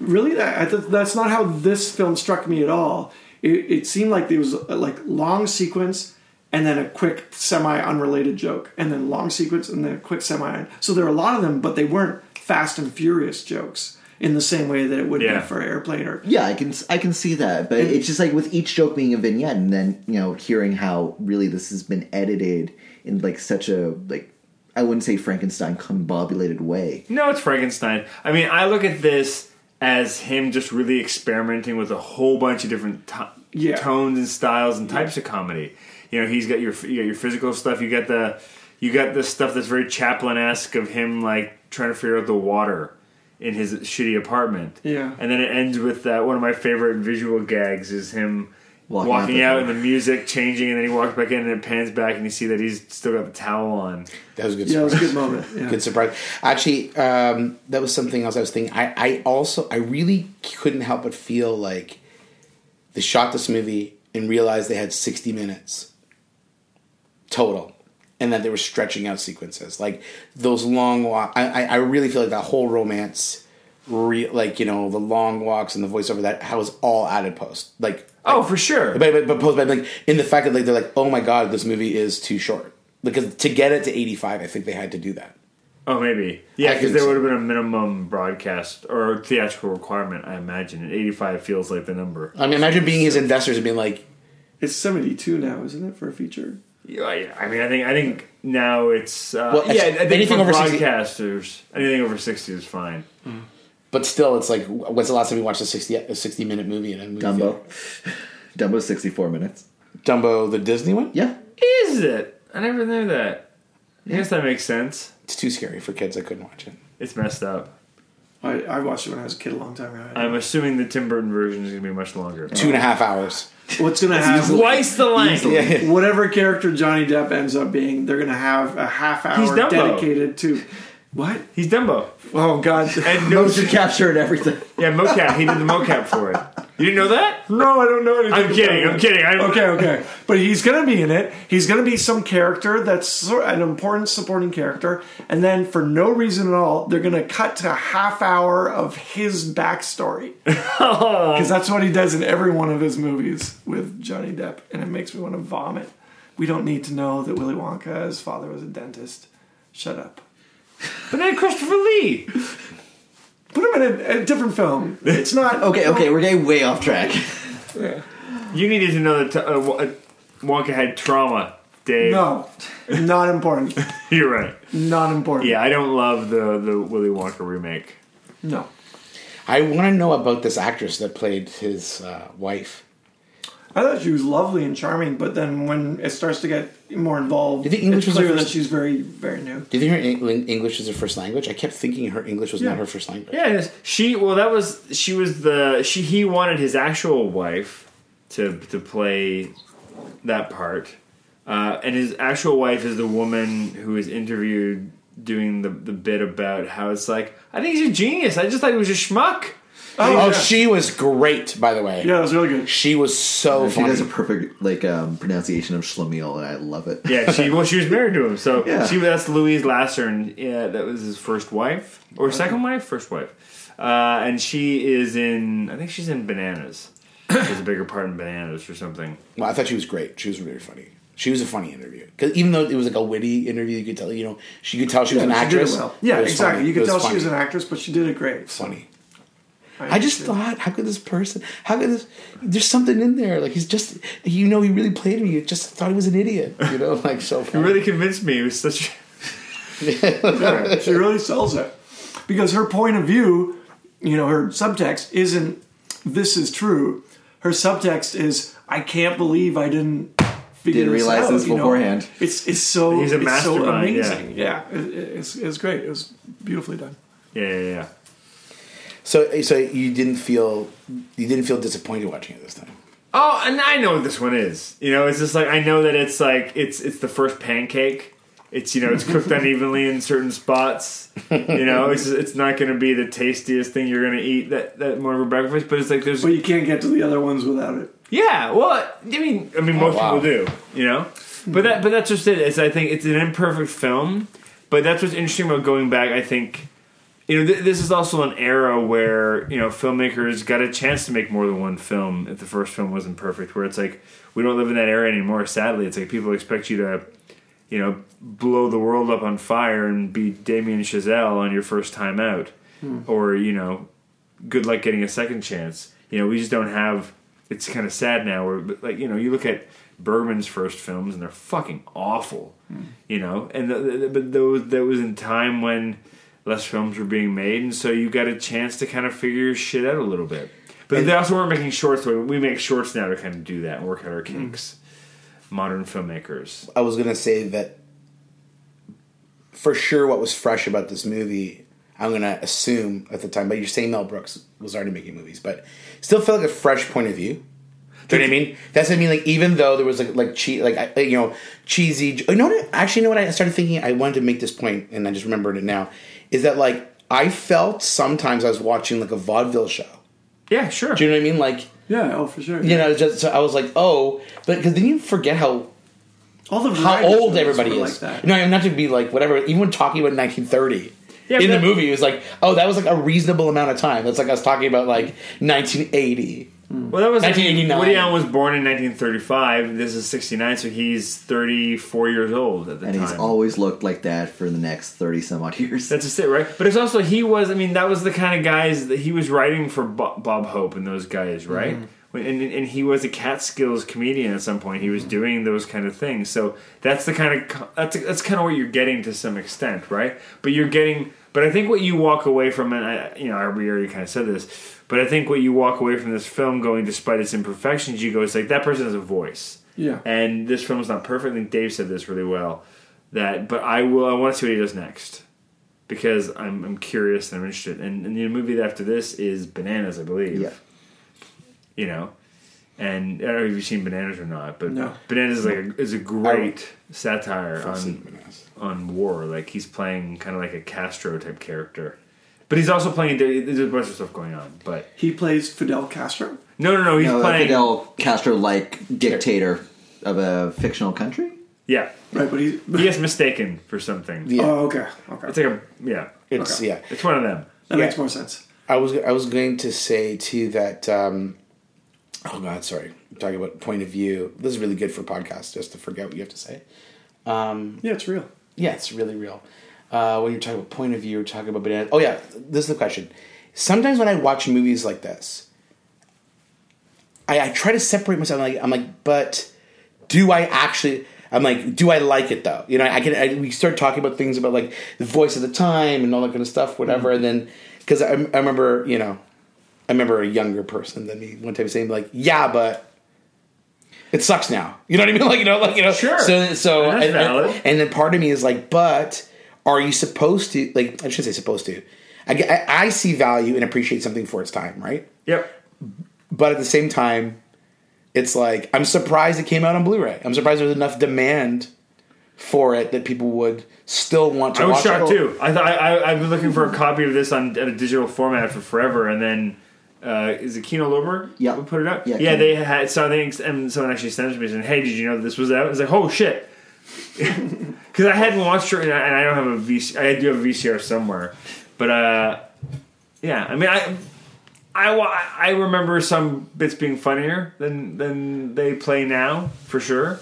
really that. That's not how this film struck me at all. It, it seemed like there was a, like long sequence and then a quick semi unrelated joke, and then long sequence and then a quick semi. So there were a lot of them, but they weren't fast and furious jokes in the same way that it would Yeah. be for airplane or Yeah, I can I can see that, but it's just like with each joke being a vignette, and then you know hearing how really this has been edited in like such a like I wouldn't say Frankenstein combobulated way. No, it's Frankenstein. I mean, I look at this as him just really experimenting with a whole bunch of different to- Yeah. tones and styles and types of comedy. You know, he's got your you got your physical stuff. You got the you got the stuff that's very Chaplin esque of him like trying to figure out the water in his shitty apartment. Yeah. and then it ends with that. One of my favorite visual gags is him. Walking Walking, out out and the music changing, and then he walks back in and it pans back, and you see that he's still got the towel on. That was a good. yeah, it was a good moment. Yeah. Good surprise. Actually, um, that was something else I was thinking. I, I also I really couldn't help but feel like they shot this movie and realized they had sixty minutes total, and that they were stretching out sequences like those long walk. I, I I really feel like that whole romance, re, like you know the long walks and the voiceover that how was all added post like. Oh, for sure. But, but, but post, but like in the fact that like they're like, oh my god, this movie is too short. Because to get it to eighty five, I think they had to do that. Oh, maybe. Yeah, because there would have been a minimum broadcast or theatrical requirement, I imagine. And 85 feels like the number. I mean, imagine being his investors and being like, It's seventy two now, isn't it, for a feature? Yeah, yeah. I mean, I think I think now it's uh, Well, yeah. I think anything for over 60 broadcasters, anything over 60 is fine. but still, it's like, when's the last time you watched a 60, a 60 minute movie in a movie Dumbo, theater? (laughs) Dumbo's sixty four minutes. Dumbo, the Disney one? Yeah, Is it? I never knew that. I guess that makes sense. It's too scary for kids. I couldn't watch it. It's messed up. I, I watched it when I was a kid a long time ago. I'm assuming the Tim Burton version is going to be much longer. Two and a half hours. What's going to happen? Twice the length. Yeah. whatever character Johnny Depp ends up being, they're gonna have a half He's hour Dumbo. dedicated to what? He's Dumbo. Oh God! And (laughs) no, motion capture and everything. yeah, mocap. He did the mocap for it. You didn't know that? no, I don't know anything. I'm kidding. I'm kidding. I'm, Okay, okay, but he's gonna be in it. He's gonna be some character that's sort an important supporting character, and then for no reason at all, they're gonna cut to a half hour of his backstory (laughs) oh. because that's what he does in every one of his movies with Johnny Depp, and it makes me want to vomit. We don't need to know that Willy Wonka's father was a dentist. Shut up. But then Christopher Lee. Put him in a, a different film. It's not (laughs) Okay, okay, we're getting way off track. Yeah. You needed to know that uh, Wa- uh, Wonka had trauma, Dave. No, not important. (laughs) You're right. Not important. Yeah, I don't love the the Willy Wonka remake. No. I want to know about this actress that played his uh, wife. I thought she was lovely and charming, but then when it starts to get more involved, Do you think English it's was her clear that she's very, very new. Do you think her English is her first language? I kept thinking her English was Yeah. not her first language. Yeah, it is. she. Well, that was she was the she. He wanted his actual wife to to play that part, uh, and his actual wife is the woman who is interviewed doing the the bit about how it's like I think he's a genius. I just thought he was a schmuck. Oh, Oh, yeah. she was great, by the way. yeah, it was really good. She was so funny. She funny. does a perfect like um, pronunciation of Schlemiel, and I love it. Yeah, she well she was married to him, so (laughs) Yeah. she that's Louise Lasser, and yeah, that was his first wife or second wife, first wife, uh, and she is in I think she's in Bananas. There's a bigger part in Bananas or something. Well, I thought she was great. She was really funny. She was a funny interview because even though it was like a witty interview, you could tell you know she could tell she was Yeah, an she did it actress. well. It Yeah, was exactly. funny. You could tell funny. she was an actress, but she did it great. funny. I just thought, how could this person? How could this? There's something in there. Like he's just, you know, he really played me. You just thought he was an idiot. You know, (laughs) like so. It Funny. really convinced me. It was such. (laughs) Yeah, she really sells it because her point of view, you know, her subtext isn't "this is true." Her subtext is "I can't believe I didn't." Didn't this realize out," this you know? beforehand. It's it's so He's a it's so mastermind, yeah. amazing. Yeah, it, it's it's great. It was beautifully done. Yeah, yeah, yeah. So, so you didn't feel, you didn't feel disappointed watching it this time. Oh, and I know what this one is. You know, it's just like I know that it's like it's it's the first pancake. It's you know it's cooked (laughs) unevenly in certain spots. You know, it's it's not going to be the tastiest thing you're going to eat that that morning for breakfast. But it's like there's But you can't get to the other ones without it. yeah. Well, I mean, I mean oh, most wow. people do. You know, but that but that's just it. It's I think it's an imperfect film. But that's what's interesting about going back. I think you know, th- this is also an era where you know filmmakers got a chance to make more than one film if the first film wasn't perfect. Where it's like we don't live in that era anymore. Sadly, it's like people expect you to, you know, blow the world up on fire and be Damien Chazelle on your first time out, hmm. or you know, good luck getting a second chance. You know, we just don't have. It's kind of sad now. Where like you know, you look at Bergman's first films and they're fucking awful. Hmm. You know, and the, but those that was in time when less films were being made, and so you got a chance to kind of figure your shit out a little bit. But they also weren't making shorts. So we make shorts now to kind of do that and work out our kinks. Modern filmmakers. I was gonna say that for sure what was fresh about this movie, I'm gonna assume at the time, but you're saying Mel Brooks was already making movies, but still felt like a fresh point of view. Do you know what I mean? That's what I mean. Like even though there was like like che- like you know cheesy. You know what? Actually, you know what? I started thinking. I wanted to make this point, and I just remembered it now. Is that like I felt sometimes I was watching like a vaudeville show. Yeah, sure. Do you know what I mean? Like Yeah, oh for sure. you know, just so I was like, oh, but because then you forget how all the how old everybody is. Like that. No, not to be like whatever. Even when talking about 1930 Yeah, in the movie, it was like, oh, that was like a reasonable amount of time. That's like I was talking about like 1980. Mm. Well, that was 1989. Woody Allen was born in 1935. This is 69, so he's 34 years old at the And time. And he's always looked like that for the next 30 some odd years. That's just it, right? But it's also he was. I mean, that was the kind of guys that he was writing for Bob, Bob Hope and those guys, right? When- And, and he was a Catskills comedian at some point. He was doing those kind of things. So that's the kind of that's that's kind of what you're getting to some extent, right? But you're getting. But I think what you walk away from, and I, you know, I- we already kind of said this, but I think what you walk away from this film going, despite its imperfections, you go, it's like that person has a voice. Yeah. And this film is not perfect. I think Dave said this really well. That, but I will. I want to see what he does next because I'm, I'm curious and I'm interested. And, and the movie after this is Bananas, I believe. Yeah. You know, and I don't know if you've seen Bananas or not, but No. Bananas is like a, is a great satire I've on on war. Like he's playing kind of like a Castro type character, but he's also playing. There's a bunch of stuff going on, but He plays Fidel Castro. no, no, no. He's no, playing. Fidel Castro like dictator of a fictional country? Yeah, Right, but he's. he gets mistaken for something. Yeah, Oh, okay. Okay. It's like a yeah. it's okay. yeah. It's one of them. that yeah. makes more sense. I was I was going to say too that. Um, oh God, sorry. I'm talking about point of view. This is really good for podcasts, just to forget what you have to say. Um, Yeah, it's real. Yeah, it's really real. Uh, when you're talking about point of view, you're talking about bananas. Oh yeah, this is the question. Sometimes when I watch movies like this, I, I try to separate myself. I'm like, I'm like, but do I actually? I'm like, do I like it though? You know, I can. I, we start talking about things about like the voice of the time and all that kind of stuff, whatever. And then because I, I remember, you know, I remember a younger person than me one time saying like, yeah, but it sucks now. You know what I mean? (laughs) Like you know, like you know. Sure. So so and, and- and then part of me is like, but are you supposed to? Like I shouldn't say supposed to. I, I, I see value and appreciate something for its time, right? Yep. But at the same time, it's like I'm surprised it came out on Blu-ray. I'm surprised there was enough demand for it that people would still want to I was shocked it. too. I thought I, I I've been looking for a copy of this on a digital format for forever, and then uh, is it Kino Lorber? Yeah. who put it up. Yeah, yeah. Kino. They had so I think and someone actually sent it to me saying, "Hey, did you know this was out?" I was like, "Oh shit," (laughs) because I hadn't watched it, and I, and I don't have a VC. I do have a VCR somewhere, but uh, yeah. I mean, I. I, I remember some bits being funnier than than they play now, for sure.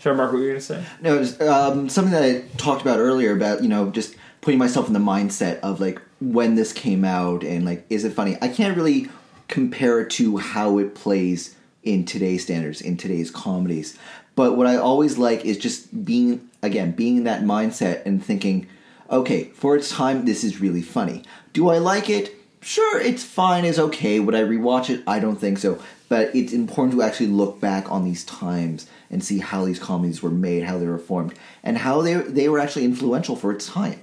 Sorry, Mark, what were you going to say? No, was um, something that I talked about earlier about you know just putting myself in the mindset of like when this came out and like is it funny? I can't really compare it to how it plays in today's standards in today's comedies. But what I always like is just being again being in that mindset and thinking, okay, for its time, this is really funny. Do I like it? Sure, it's fine, it's okay. Would I rewatch it? I don't think so. But it's important to actually look back on these times and see how these comedies were made, how they were formed, and how they they were actually influential for its time.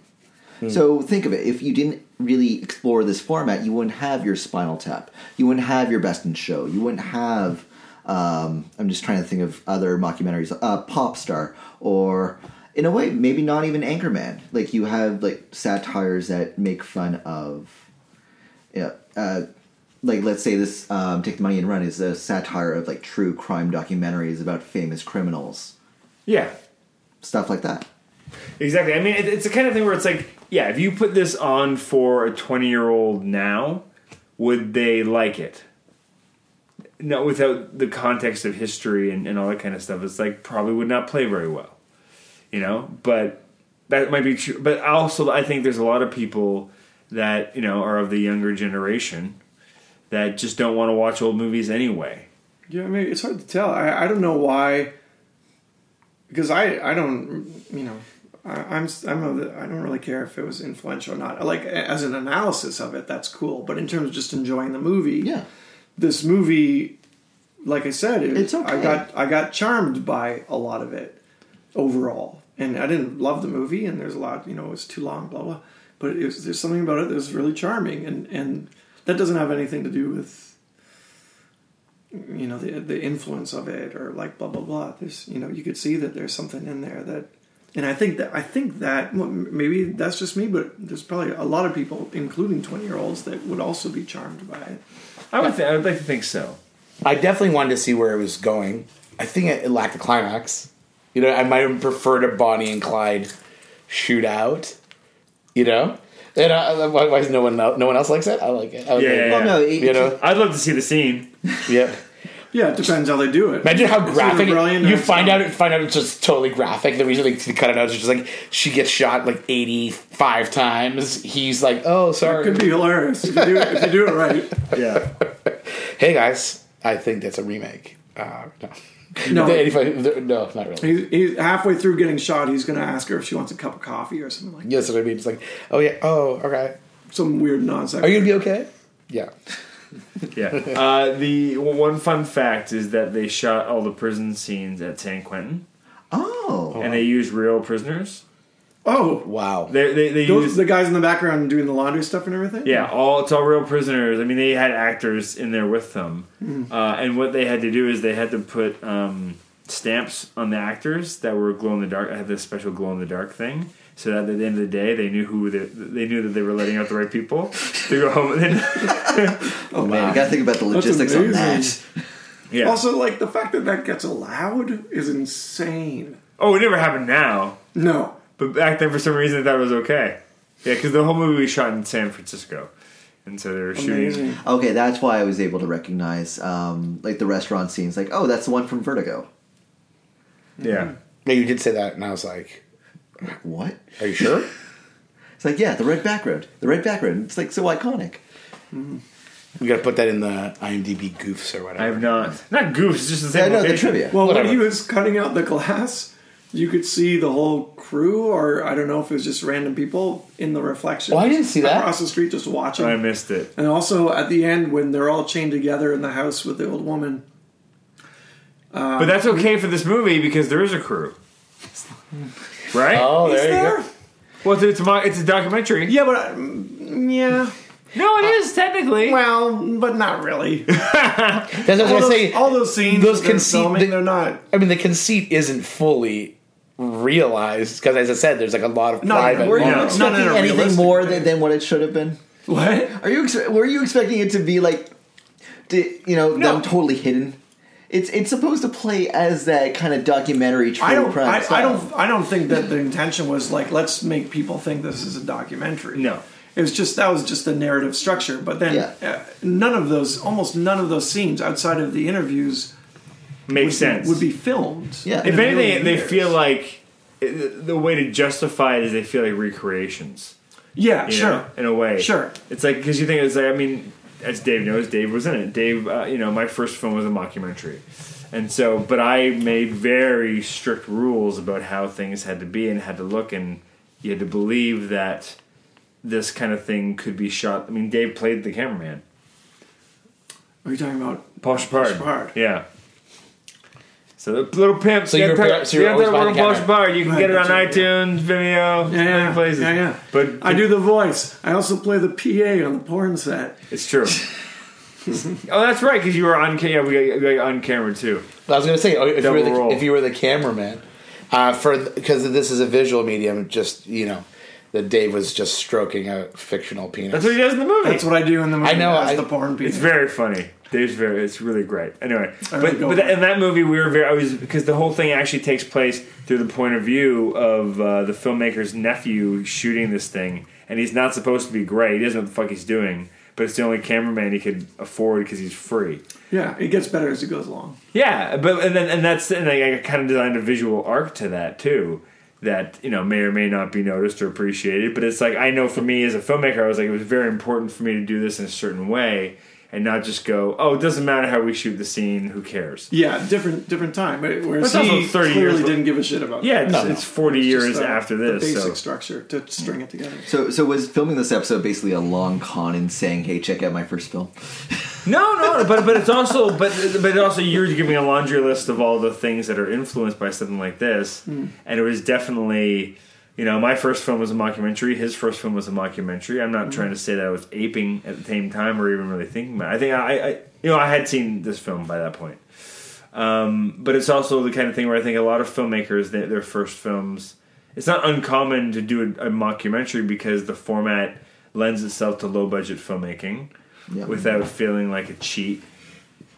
So think of it: if you didn't really explore this format, you wouldn't have your Spinal Tap, you wouldn't have your Best in Show, you wouldn't have Um, I'm just trying to think of other mockumentaries. Uh, Popstar, or in a way, maybe not even Anchorman. Like you have like satires that make fun of, yeah. Uh, like let's say this um, take the money and run is a satire of like true crime documentaries about famous criminals Yeah, stuff like that exactly. I mean, it, it's the kind of thing where it's like, yeah, if you put this on for a twenty-year-old now, would they like it? No, without the context of history and, and all that kind of stuff, it's like probably would not play very well. You know, but that might be true. But also, I think there's a lot of people that you know are of the younger generation that just don't want to watch old movies anyway. Yeah, I mean, it's hard to tell. I, I don't know why. Because I, I don't, you know, I, I'm I'm of the, I don't really care if it was influential or not. Like as an analysis of it, that's cool. But in terms of just enjoying the movie, yeah this movie, like I said, it, It's okay. I got I got charmed by a lot of it overall, and I didn't love the movie. And there's a lot, you know, it was too long, blah blah. But it was, there's something about it that was really charming, and and that doesn't have anything to do with you know the the influence of it or like blah blah blah. There's you know you could see that there's something in there that. And I think that I think that well, maybe that's just me, but there's probably a lot of people, including twenty year olds, that would also be charmed by it. I would, th- I would like to think so. I definitely wanted to see where it was going. I think it, it lacked a climax. You know, I might have preferred a Bonnie and Clyde shootout. You know, and uh, why, why is no one no one else likes it? I like it. I like Yeah, it. yeah, well yeah. no it, You know, I'd love to see the scene. yeah. (laughs) Yeah, it depends how they do it. Imagine how It's graphic you find out. Find out it's just totally graphic. The reason they to cut it out is just like she gets shot like eighty five times. He's like, "Oh, sorry. It could be hilarious if you do it, if you do it right. (laughs) Yeah. Hey guys, I think that's a remake. Uh, no. No. The 85 no, not really. He's, he's halfway through getting shot. He's going to ask her if she wants a cup of coffee or something like Yes, what I mean. It's like, oh yeah, oh okay. some weird nonsense. Are you gonna be okay? Yeah. (laughs) Yeah. Uh, the well, one fun fact is that they shot all the prison scenes at San Quentin, oh and they used real prisoners. Oh, Wow. They they, they those used the guys in the background doing the laundry stuff and everything. yeah, all it's all real prisoners. I mean, they had actors in there with them, uh, and what they had to do is they had to put um, stamps on the actors that were glow in the dark. I had this special glow in the dark thing. So that at the end of the day, they knew who they, they knew that they were letting out the right people to go home. And (laughs) then, oh man you gotta think about the logistics on that yeah. Also, like the fact that that gets allowed is insane. oh, it never happened now. No, But back then, for some reason, that was okay. Yeah, because the whole movie was shot in San Francisco, and so they were shooting. okay that's why i was able to recognize um, like the restaurant scenes like oh that's the one from vertigo Yeah, Yeah, you did say that, and I was like, what "Are you sure?" (laughs) it's like yeah the red background the red background it's like so iconic we gotta put that in the IMDb goofs or whatever. I have not. Not goofs. Just the yeah same. no the location. trivia Well, Whatever. when he was cutting out the glass, you could see the whole crew, or I don't know if it was just random people in the reflection. Oh, I didn't see that. across the street, just watching. I missed it. And also at the end, when they're all chained together in the house with the old woman. but that's um, okay for this movie because there is a crew, (laughs) right? Oh, Is there you there? go. Well, it's a mo- it's a documentary. Yeah, but mm, yeah. No, it is technically. Well, but not really. (laughs) That's what I was all, gonna those, say. all those scenes, those that they're conceit- filming, the- they're not. I mean, the conceit isn't fully realized because, as I said, there's like a lot of No, private. were you Yeah. Not in expecting a anything realistic more than, than what it should have been What? Are you ex- were you expecting it to be like, di- you know, No. them totally hidden? It's it's supposed to play as that kind of documentary true I don't. crime I, I don't. I don't think that the intention was like let's make people think this is a documentary. No. It was just that was just the narrative structure. But then Yeah. uh, none of those, almost none of those scenes outside of the interviews Makes would, sense. would be filmed. Yeah. if a million anything, they feel like the way to justify it is they feel like recreations. Yeah, sure. know, in a way. Sure. It's like because you think it's like I mean, as Dave knows, Dave was in it. Dave, uh, you know, my first film was a mockumentary, and so but I made very strict rules about how things had to be and had to look, and you had to believe that this kind of thing could be shot. I mean, Dave played the cameraman, are you talking about? Paul Shepard. Shepard. Yeah. So the little pimp. So you you're- gotta- so you're you gotta always work behind on the Paul camera. Shepard. You can Right, get it on that's it, iTunes, Vimeo, Yeah, yeah, many places. yeah, yeah. But I do the voice. I also play the PA on the porn set. It's true. (laughs) Oh, that's right, because you were on. ca- Yeah, we got, we got on camera too. I was going to say, oh, if you, were the, roll. if you were the cameraman, uh, for because this is a visual medium, just you know, that Dave was just stroking a fictional penis. That's what he does in the movie. That's what I do in the movie. I know, As I- the porn piece. It's very funny. Dave's very. It's really great. Anyway, but but in that movie, we were very. I was because the whole thing actually takes place through the point of view of uh, the filmmaker's nephew shooting this thing, and he's not supposed to be great. He doesn't know what the fuck he's doing, but it's the only cameraman he could afford because he's free. Yeah, it gets better as it goes along. Yeah, but and then and that's and I, I kind of designed a visual arc to that too. That you know may or may not be noticed or appreciated, but it's like I know for me as a filmmaker, I was like it was very important for me to do this in a certain way and not just go, oh, it doesn't matter how we shoot the scene, who cares? Yeah, different different time. But whereas It's also he 30 clearly years- didn't give a shit about. Yeah, it. it's, No, no. it's forty It's years just, uh, after the this. basic So. structure to string it together. So, so was filming this episode basically a long con in saying, "Hey, check out my first film"? (laughs) No, no, but but it's also but but also you're giving a laundry list of all the things that are influenced by something like this, Hmm. and it was definitely. You know, my first film was a mockumentary. His first film was a mockumentary. I'm not Hmm. trying to say that I was aping at the same time or even really thinking about. it. I think I, I, you know, I had seen this film by that point. Um, but it's also the kind of thing where I think a lot of filmmakers, they, their first films, it's not uncommon to do a, a mockumentary because the format lends itself to low budget filmmaking Yeah. without feeling like a cheat.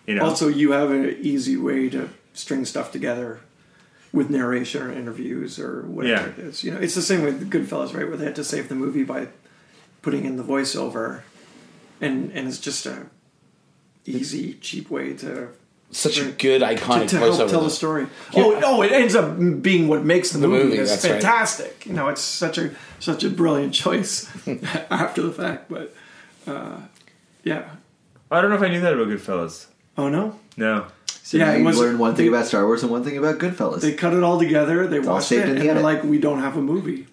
You know, Also, you have an easy way to string stuff together with narration or interviews or whatever Yeah. it is. You know, it's the same with Goodfellas, right? Where they had to save the movie by putting in the voiceover, and and it's just a easy, cheap way to Such a good to, iconic to help voiceover. tell though. the story. Oh, no, it ends up being what makes the, The movie. movie, It's that's right. fantastic. You know, it's such a such a brilliant choice (laughs) (laughs) after the fact. But uh, yeah. I don't know if I knew that about Goodfellas. Oh no, No, So Yeah, you was- learned one thing they- about Star Wars and one thing about Goodfellas. they cut it all together. They all watched it, and the they're edit. like, "We don't have a movie."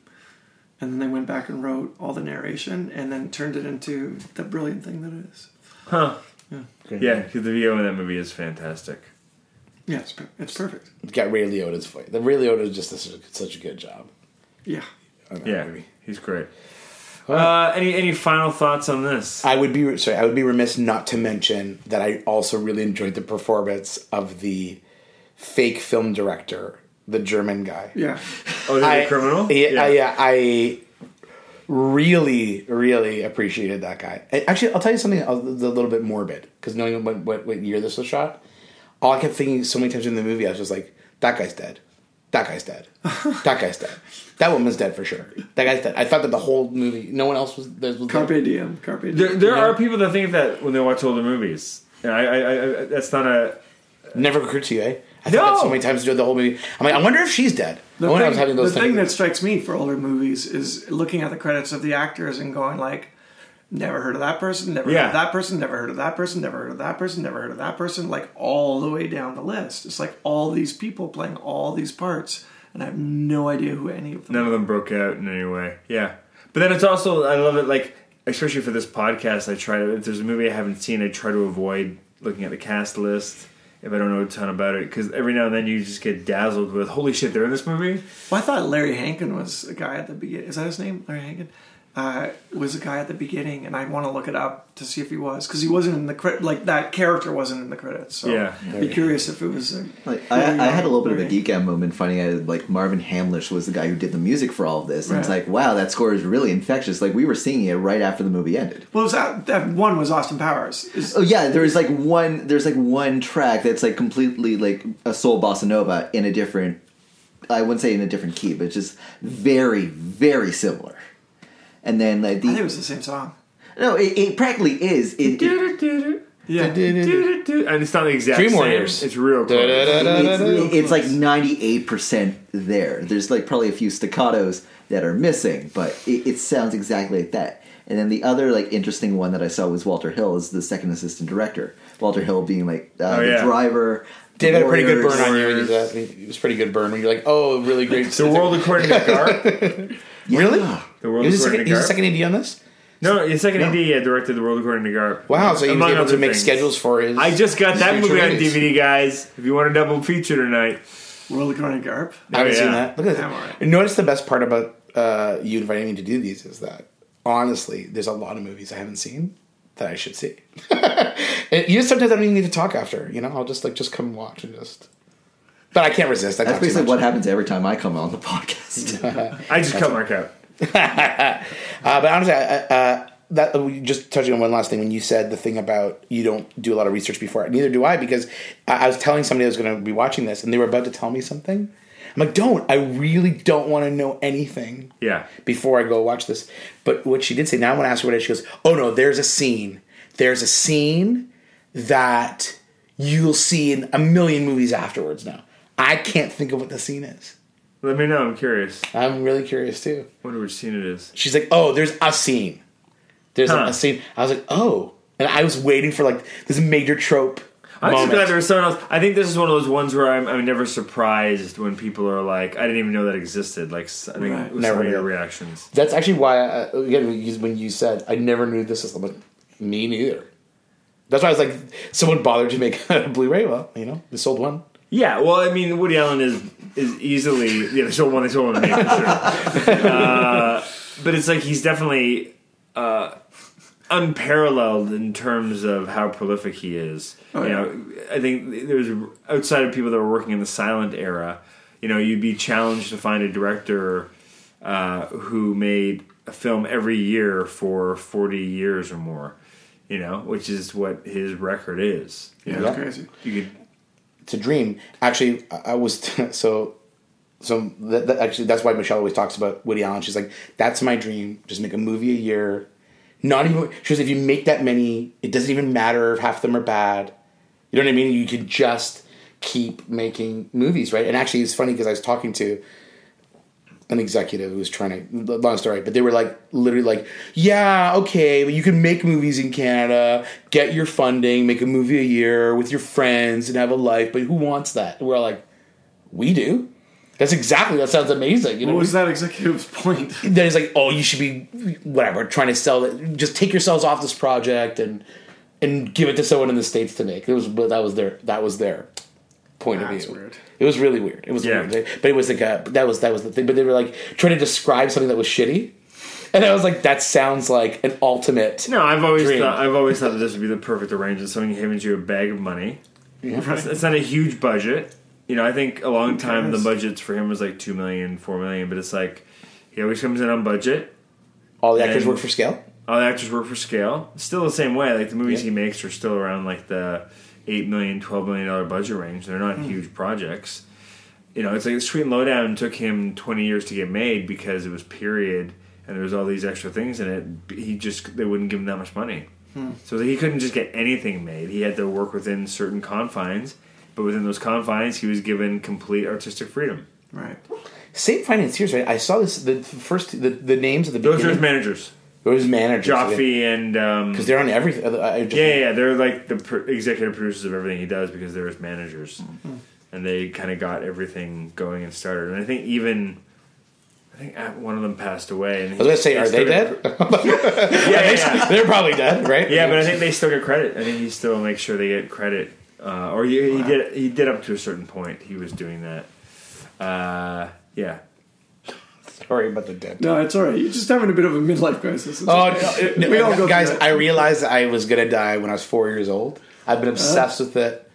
And then they went back and wrote all the narration, and then turned it into the brilliant thing that it is. huh? Great. Yeah, because the VO in that movie is fantastic. Yeah, it's, per- it's perfect. Got Ray Liotta's voice. The Ray Liotta is just a, such a good job. Yeah. on that Yeah, movie. he's great. Uh, any any final thoughts on this? I would be sorry. I would be remiss not to mention that I also really enjoyed the performance of the fake film director, the German guy. Yeah. Oh, the I, criminal. Yeah, I- yeah, I really, really appreciated that guy. And Actually, I'll tell you something a, a little bit morbid because knowing what, what what year this was shot, all I kept thinking so many times in the movie, I was just like, "That guy's dead. That guy's dead. that guy's dead. That woman's dead for sure. That guy's dead." I thought that the whole movie, no one else was. there was Carpe diem. Carpe diem. There, there Yeah. are people that think that when they watch older movies. And I, I, I, I, that's not a. Never occurred to you, eh? I thought that so many times during the whole movie. I'm like, I wonder if she's dead. The I wonder if I thing, was having those the thing that strikes me for older movies is looking at the credits of the actors and going like, never heard of that person, never heard of that person, never heard of that person, never heard of that person, never heard of that person, like all the way down the list. It's like all these people playing all these parts, and I have no idea who any of them. None of them broke out in any way. Yeah, but then it's also I love it like especially for this podcast. I try to if there's a movie I haven't seen, I try to avoid looking at the cast list if I don't know a ton about it because every now and then you just get dazzled with holy shit they're in this movie. Well, I thought Larry Hankin was a guy at the beginning. Is that his name? Larry Hankin uh, was a guy at the beginning, and I want to look it up to see if he was because he wasn't in the credit. Like that character wasn't in the credits. So Yeah. I'd be curious if it was. A, Like, I, I had a little bit of a geek out moment finding out like Marvin Hamlisch was the guy who did the music for all of this, and it's like, wow, that score is really infectious. Like we were singing it right after the movie ended. Well, was that, that one was Austin Powers. Is, Oh yeah, there's like one there's like one track that's like completely like a soul bossa nova in a different I wouldn't say in a different key, but just very very similar. And then like I think it the was the same song. no, it, it practically is. It, it, Yeah. And it's not the exact Dream same. Warriors. It's real close. it's, it's like ninety eight percent there. There's like probably a few staccatos that are missing, but it, it sounds exactly like that. And then the other like interesting one that I saw was Walter Hill as the second assistant director. Walter Hill being like uh, Oh, the driver. Dave had a pretty good burn on you when you did that. It was pretty good burn when you're like, oh, really great. The world according to (laughs) Garp. Really? The world He was, a according second, to he was a Garp. second AD on this? No, the second AD yeah, directed the world according to Garp. Wow, so he was Among able other to make things. schedules for his. I just got that future movie on movies. DVD, guys. If you want a double feature tonight, World According to Garp. I haven't Oh, seen that. Look at I'm this. alright. Notice the best part about uh, you inviting me to do these is that honestly, there's a lot of movies I haven't seen that I should see. (laughs) And you just sometimes I don't even need to talk after. You know, I'll just like just come watch and just. But I can't resist. I That's basically what happens every time I come on the podcast. (laughs) I just cut Mark out. (laughs) Uh, but honestly, I, uh, that uh, just touching on one last thing when you said the thing about you don't do a lot of research before. Neither do I because I, I was telling somebody I was going to be watching this, and they were about to tell me something. I'm like, don't. I really don't want to know anything Yeah. before I go watch this. But what she did say, now I want to ask her what it is. She goes, oh no, there's a scene. There's a scene that you'll see in a million movies afterwards. Now I can't think of what the scene is. Let me know. I'm curious. I'm really curious too. wonder which scene it is. She's like, "Oh, there's a scene. There's Huh. a scene." I was like, "Oh," and I was waiting for like this major trope. I'm just moment. glad there was someone else. I think this is one of those ones where I'm, I'm never surprised when people are like, I didn't even know that existed. Like, s- I think Right. with Never some of your did. reactions. That's actually why, I, again, when you- when you said I never knew this was like, me neither. That's why I was like, someone bothered to make (laughs) a Blu-ray. Well, you know, they sold one. Yeah, well, I mean, Woody Allen is is easily yeah. They still one. They still want to for sure. uh, but it's like he's definitely uh, unparalleled in terms of how prolific he is. Oh, you yeah. know, I think there's outside of people that were working in the silent era. You know, you'd be challenged to find a director uh, who made a film every year for forty years or more. You know, which is what his record is. You Yeah, know, crazy. you could A dream. Actually, I I was (laughs) so. So that, that actually, that's why Michelle always talks about Woody Allen. She's like, "That's my dream. Just make a movie a year. Not even." She goes, "If you make that many, it doesn't even matter if half of them are bad. You know what I mean? You could just keep making movies, right?" And actually, it's funny because I was talking to an executive who was trying to long story, but they were like literally like, yeah, okay, but you can make movies in Canada, get your funding, make a movie a year with your friends and have a life, but who wants that? And we're like, we do. That's exactly that sounds amazing. You know, What was that executive's point? (laughs) then it's like, oh, you should be whatever trying to sell it. Just take yourselves off this project and and give it to someone in the states to make. It was, but that was their that was their point That's of view. weird. It was really weird. It was Yeah. weird, but it was like a, that was that was the thing. But they were like trying to describe something that was shitty, and I was like, that sounds like an ultimate. No, I've always Dream. thought I've always thought that this would be the perfect arrangement. Someone hands you a bag of money. It's, it's not a huge budget. You know, I think a long time the budgets for him was like two million, four million, but it's like he always comes in on budget. All the actors work for scale. All the actors work for scale. Still the same way. Like the movies Yeah. he makes are still around like the eight million, twelve million dollar budget range. They're not hmm. huge projects. You know, it's like Sweet and Lowdown took him twenty years to get made because it was period and there was all these extra things in it. He just they wouldn't give him that much money, hmm. so he couldn't just get anything made. He had to work within certain confines, but within those confines, he was given complete artistic freedom. Right. Same financiers, right? I saw this the first the, the names of the Those are his beginning. managers, Those managers, Joffe and um, because they're on everything. I I just, Yeah, yeah, they're like the executive producers of everything he does because they're his managers, and they kind of got everything going and started. And I think even, I think one of them passed away. And I was gonna say, are they dead? (laughs) Yeah, yeah, yeah. They're probably dead, right? yeah, but I think they still get credit. I think he still makes sure they get credit, uh, or he, he did. He did up to a certain point. He was doing that. Uh, yeah, Sorry about the dead. No, it's all right. You're just having a bit of a midlife crisis. It's Oh, okay. no, no, We all go guys! I realized I was gonna die when I was four years old. I've been uh-huh. obsessed with it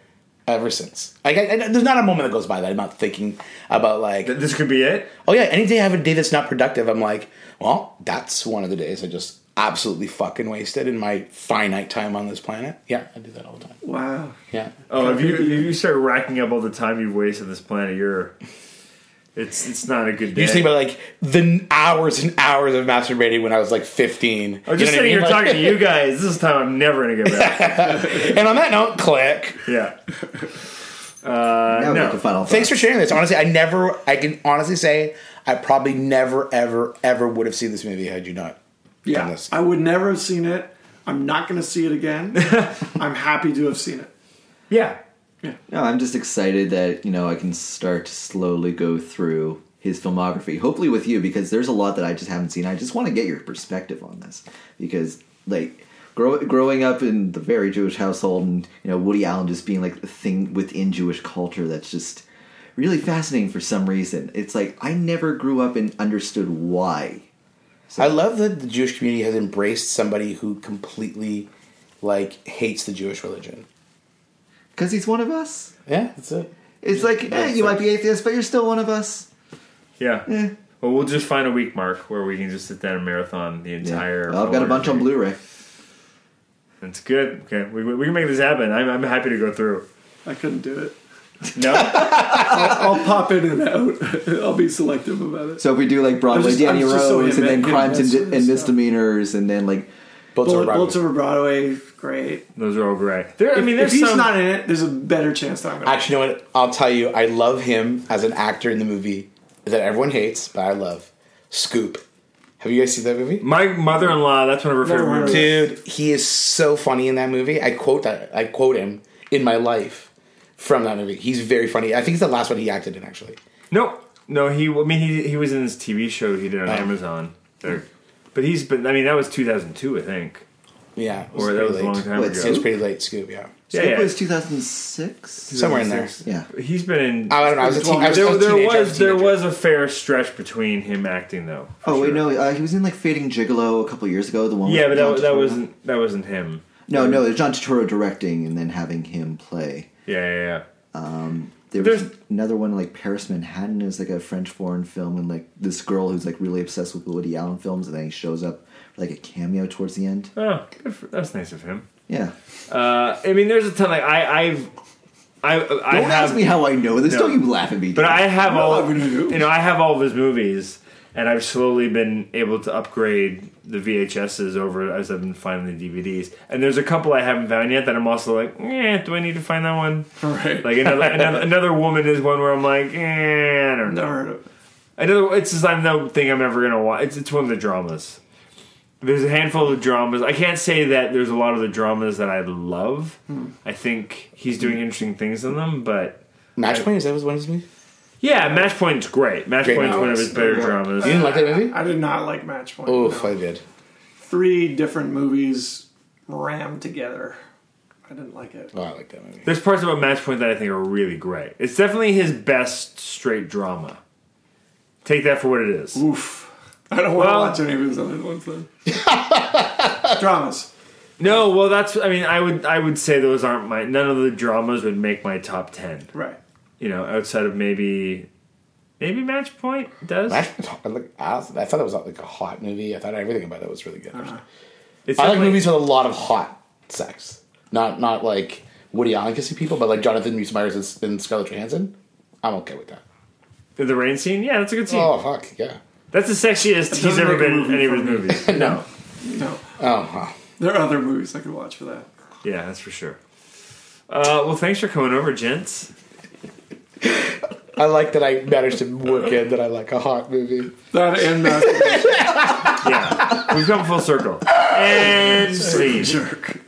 ever since. Like, I, I- there's not a moment that goes by that I'm not thinking about like, this could be it. oh yeah, any day I have a day that's not productive, I'm like, well, that's one of the days I just absolutely fucking wasted in my finite time on this planet. Yeah, I do that all the time. wow. Yeah. Oh, if you if you start racking up all the time you've wasted on this planet, you're. It's it's not a good day. You just think about like the hours and hours of masturbating when I was like 15. I was just You know what I sitting here? Like- talking to you guys. This is time I'm never gonna get back. (laughs) And on that note, click. yeah. (laughs) Uh, no. get final Thanks for sharing this. Honestly, I never, I can honestly say, I probably never, ever, ever would have seen this movie had you not done Yeah. this. I would never have seen it. I'm not going to see it again. (laughs) I'm happy to have seen it. Yeah. No, I'm just excited that you know I can start to slowly go through his filmography. Hopefully with you because there's a lot that I just haven't seen. I just want to get your perspective on this because like grow, growing up in the very Jewish household and you know Woody Allen just being like the thing within Jewish culture that's just really fascinating for some reason. It's like I never grew up and understood why. I love that the Jewish community has embraced somebody who completely like hates the Jewish religion. Because he's one of us. Yeah, that's it. It's like, eh, you might be atheist, but you're still one of us. Yeah. Eh. Well, we'll just find a week mark where we can just sit down and marathon the Yeah. entire. Well, I've got a bunch on Blu-ray. Blu-ray. That's good. Okay, we, we can make this happen. I'm, I'm happy to go through. I couldn't do it. No, (laughs) I'll pop in and out. (laughs) I'll be selective about it. So if we do like Broadway just- Danny I'm so Rose, and then crimes and, that sort of and misdemeanors, and then like Bullets Bullet, over Bullets over Broadway, great. those are all great. There, I mean, if there's he's some. not in it, there's a better chance that I'm going to. Actually, you know what? I'll tell you. I love him as an actor in the movie that everyone hates, but I love. Scoop. Have you guys seen that movie? my mother-in-law. That's one of her Never favorite movies. Dude, he is so funny in that movie. I quote that. I quote him in my life from that movie. He's very funny. I think it's the last one he acted in, actually. No, no. He. I mean, he he was in this TV show he did on Oh. Amazon. There, but he's been. I mean, that was 2002, I think, Yeah, it or that pretty was a long late. time Wait, ago. It was pretty late. Scoop. Yeah, Yeah, Scoop yeah. was 2006. somewhere in there. Yeah. He's been in. I don't know. I was a, teen, I was, I there, was a there teenager. I was a there teenager. was a fair stretch between him acting though. for Oh wait, sure. no, uh, he was in like Fading Gigolo a couple years ago. The one. Yeah, with but John that, that Turturro. wasn't that wasn't him. No, no, it was John Turturro directing and then having him play. Yeah, yeah, yeah. There was There's- another one like Paris Manhattan is like a French foreign film, and like this girl who's like really obsessed with Woody Allen films, and then he shows up for, like a cameo towards the end. Oh, good for, that's nice of him. Yeah. Uh, I mean, there's a ton. Like I, I've, I, I Don't have, ask me how I know this. No. Don't you laugh at me. but dude. I have No, all. I. You know, I have all of his movies, and I've slowly been able to upgrade the VHSs over as I've been finding the DVDs. And there's a couple I haven't found yet that I'm also like, eh, do I need to find that one? Right. Like another (laughs) another, another woman is one where I'm like, eh, I don't know. Never. Another, it's just I don't think I'm ever gonna watch. It's it's one of the dramas. There's a handful of dramas. I can't say that there's a lot of the dramas that I love. Hmm. I think he's doing interesting things in them, but Match Point. Is that was one of his movies? yeah, Match Point's great. Match Great Point's one of his better Yeah. dramas. You didn't like that movie? I did not like Match Point. Oof, oh, no. I did. Three different movies rammed together. I didn't like it. Oh, I like that movie. There's parts about Match Point that I think are really great. It's definitely his best straight drama. Take that for what it is. Oof. I don't want Well- to watch any of his other ones then. (laughs) Dramas. No, well, that's. I mean, I would I would say those aren't my. None of the dramas would make my top ten. Right. You know, outside of maybe, maybe Match Point does. Match Point. I, like, I was- I thought it was like a hot movie. I thought everything about it was really good. Uh-huh. It's I like movies with a lot of hot sex. Not not like Woody Allen kissing people, but like Jonathan Rhys Meyers and- and Scarlett Johansson. I'm okay with that. The rain scene, yeah, that's a good scene. Oh fuck yeah. That's the sexiest he's ever been in any of his movies. (laughs) no, No. Oh wow. There are other movies I could watch for that. yeah, that's for sure. Uh, well, thanks for coming over, gents. I like that I managed to work in that I like a hot movie. That and Masturbation (laughs) Yeah, we've come full circle. And scene. Jerk.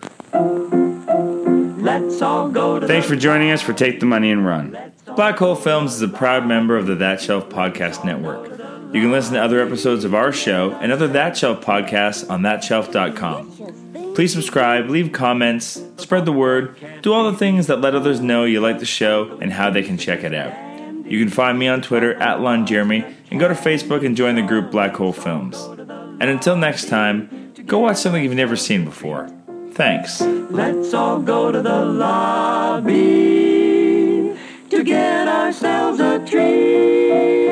Let's all go to Thanks the for joining us for Take the Money and Run. Black Hole Films is a proud member of the That Shelf Podcast Network. You can listen to other episodes of our show and other That Shelf podcasts on thatshelf.com. Please subscribe, leave comments, spread the word, do all the things that let others know you like the show and how they can check it out. You can find me on Twitter at Lon Jeremy and go to Facebook and join the group Black Hole Films. And until next time, go watch something you've never seen before. Thanks. Let's all go to the lobby to get ourselves a treat.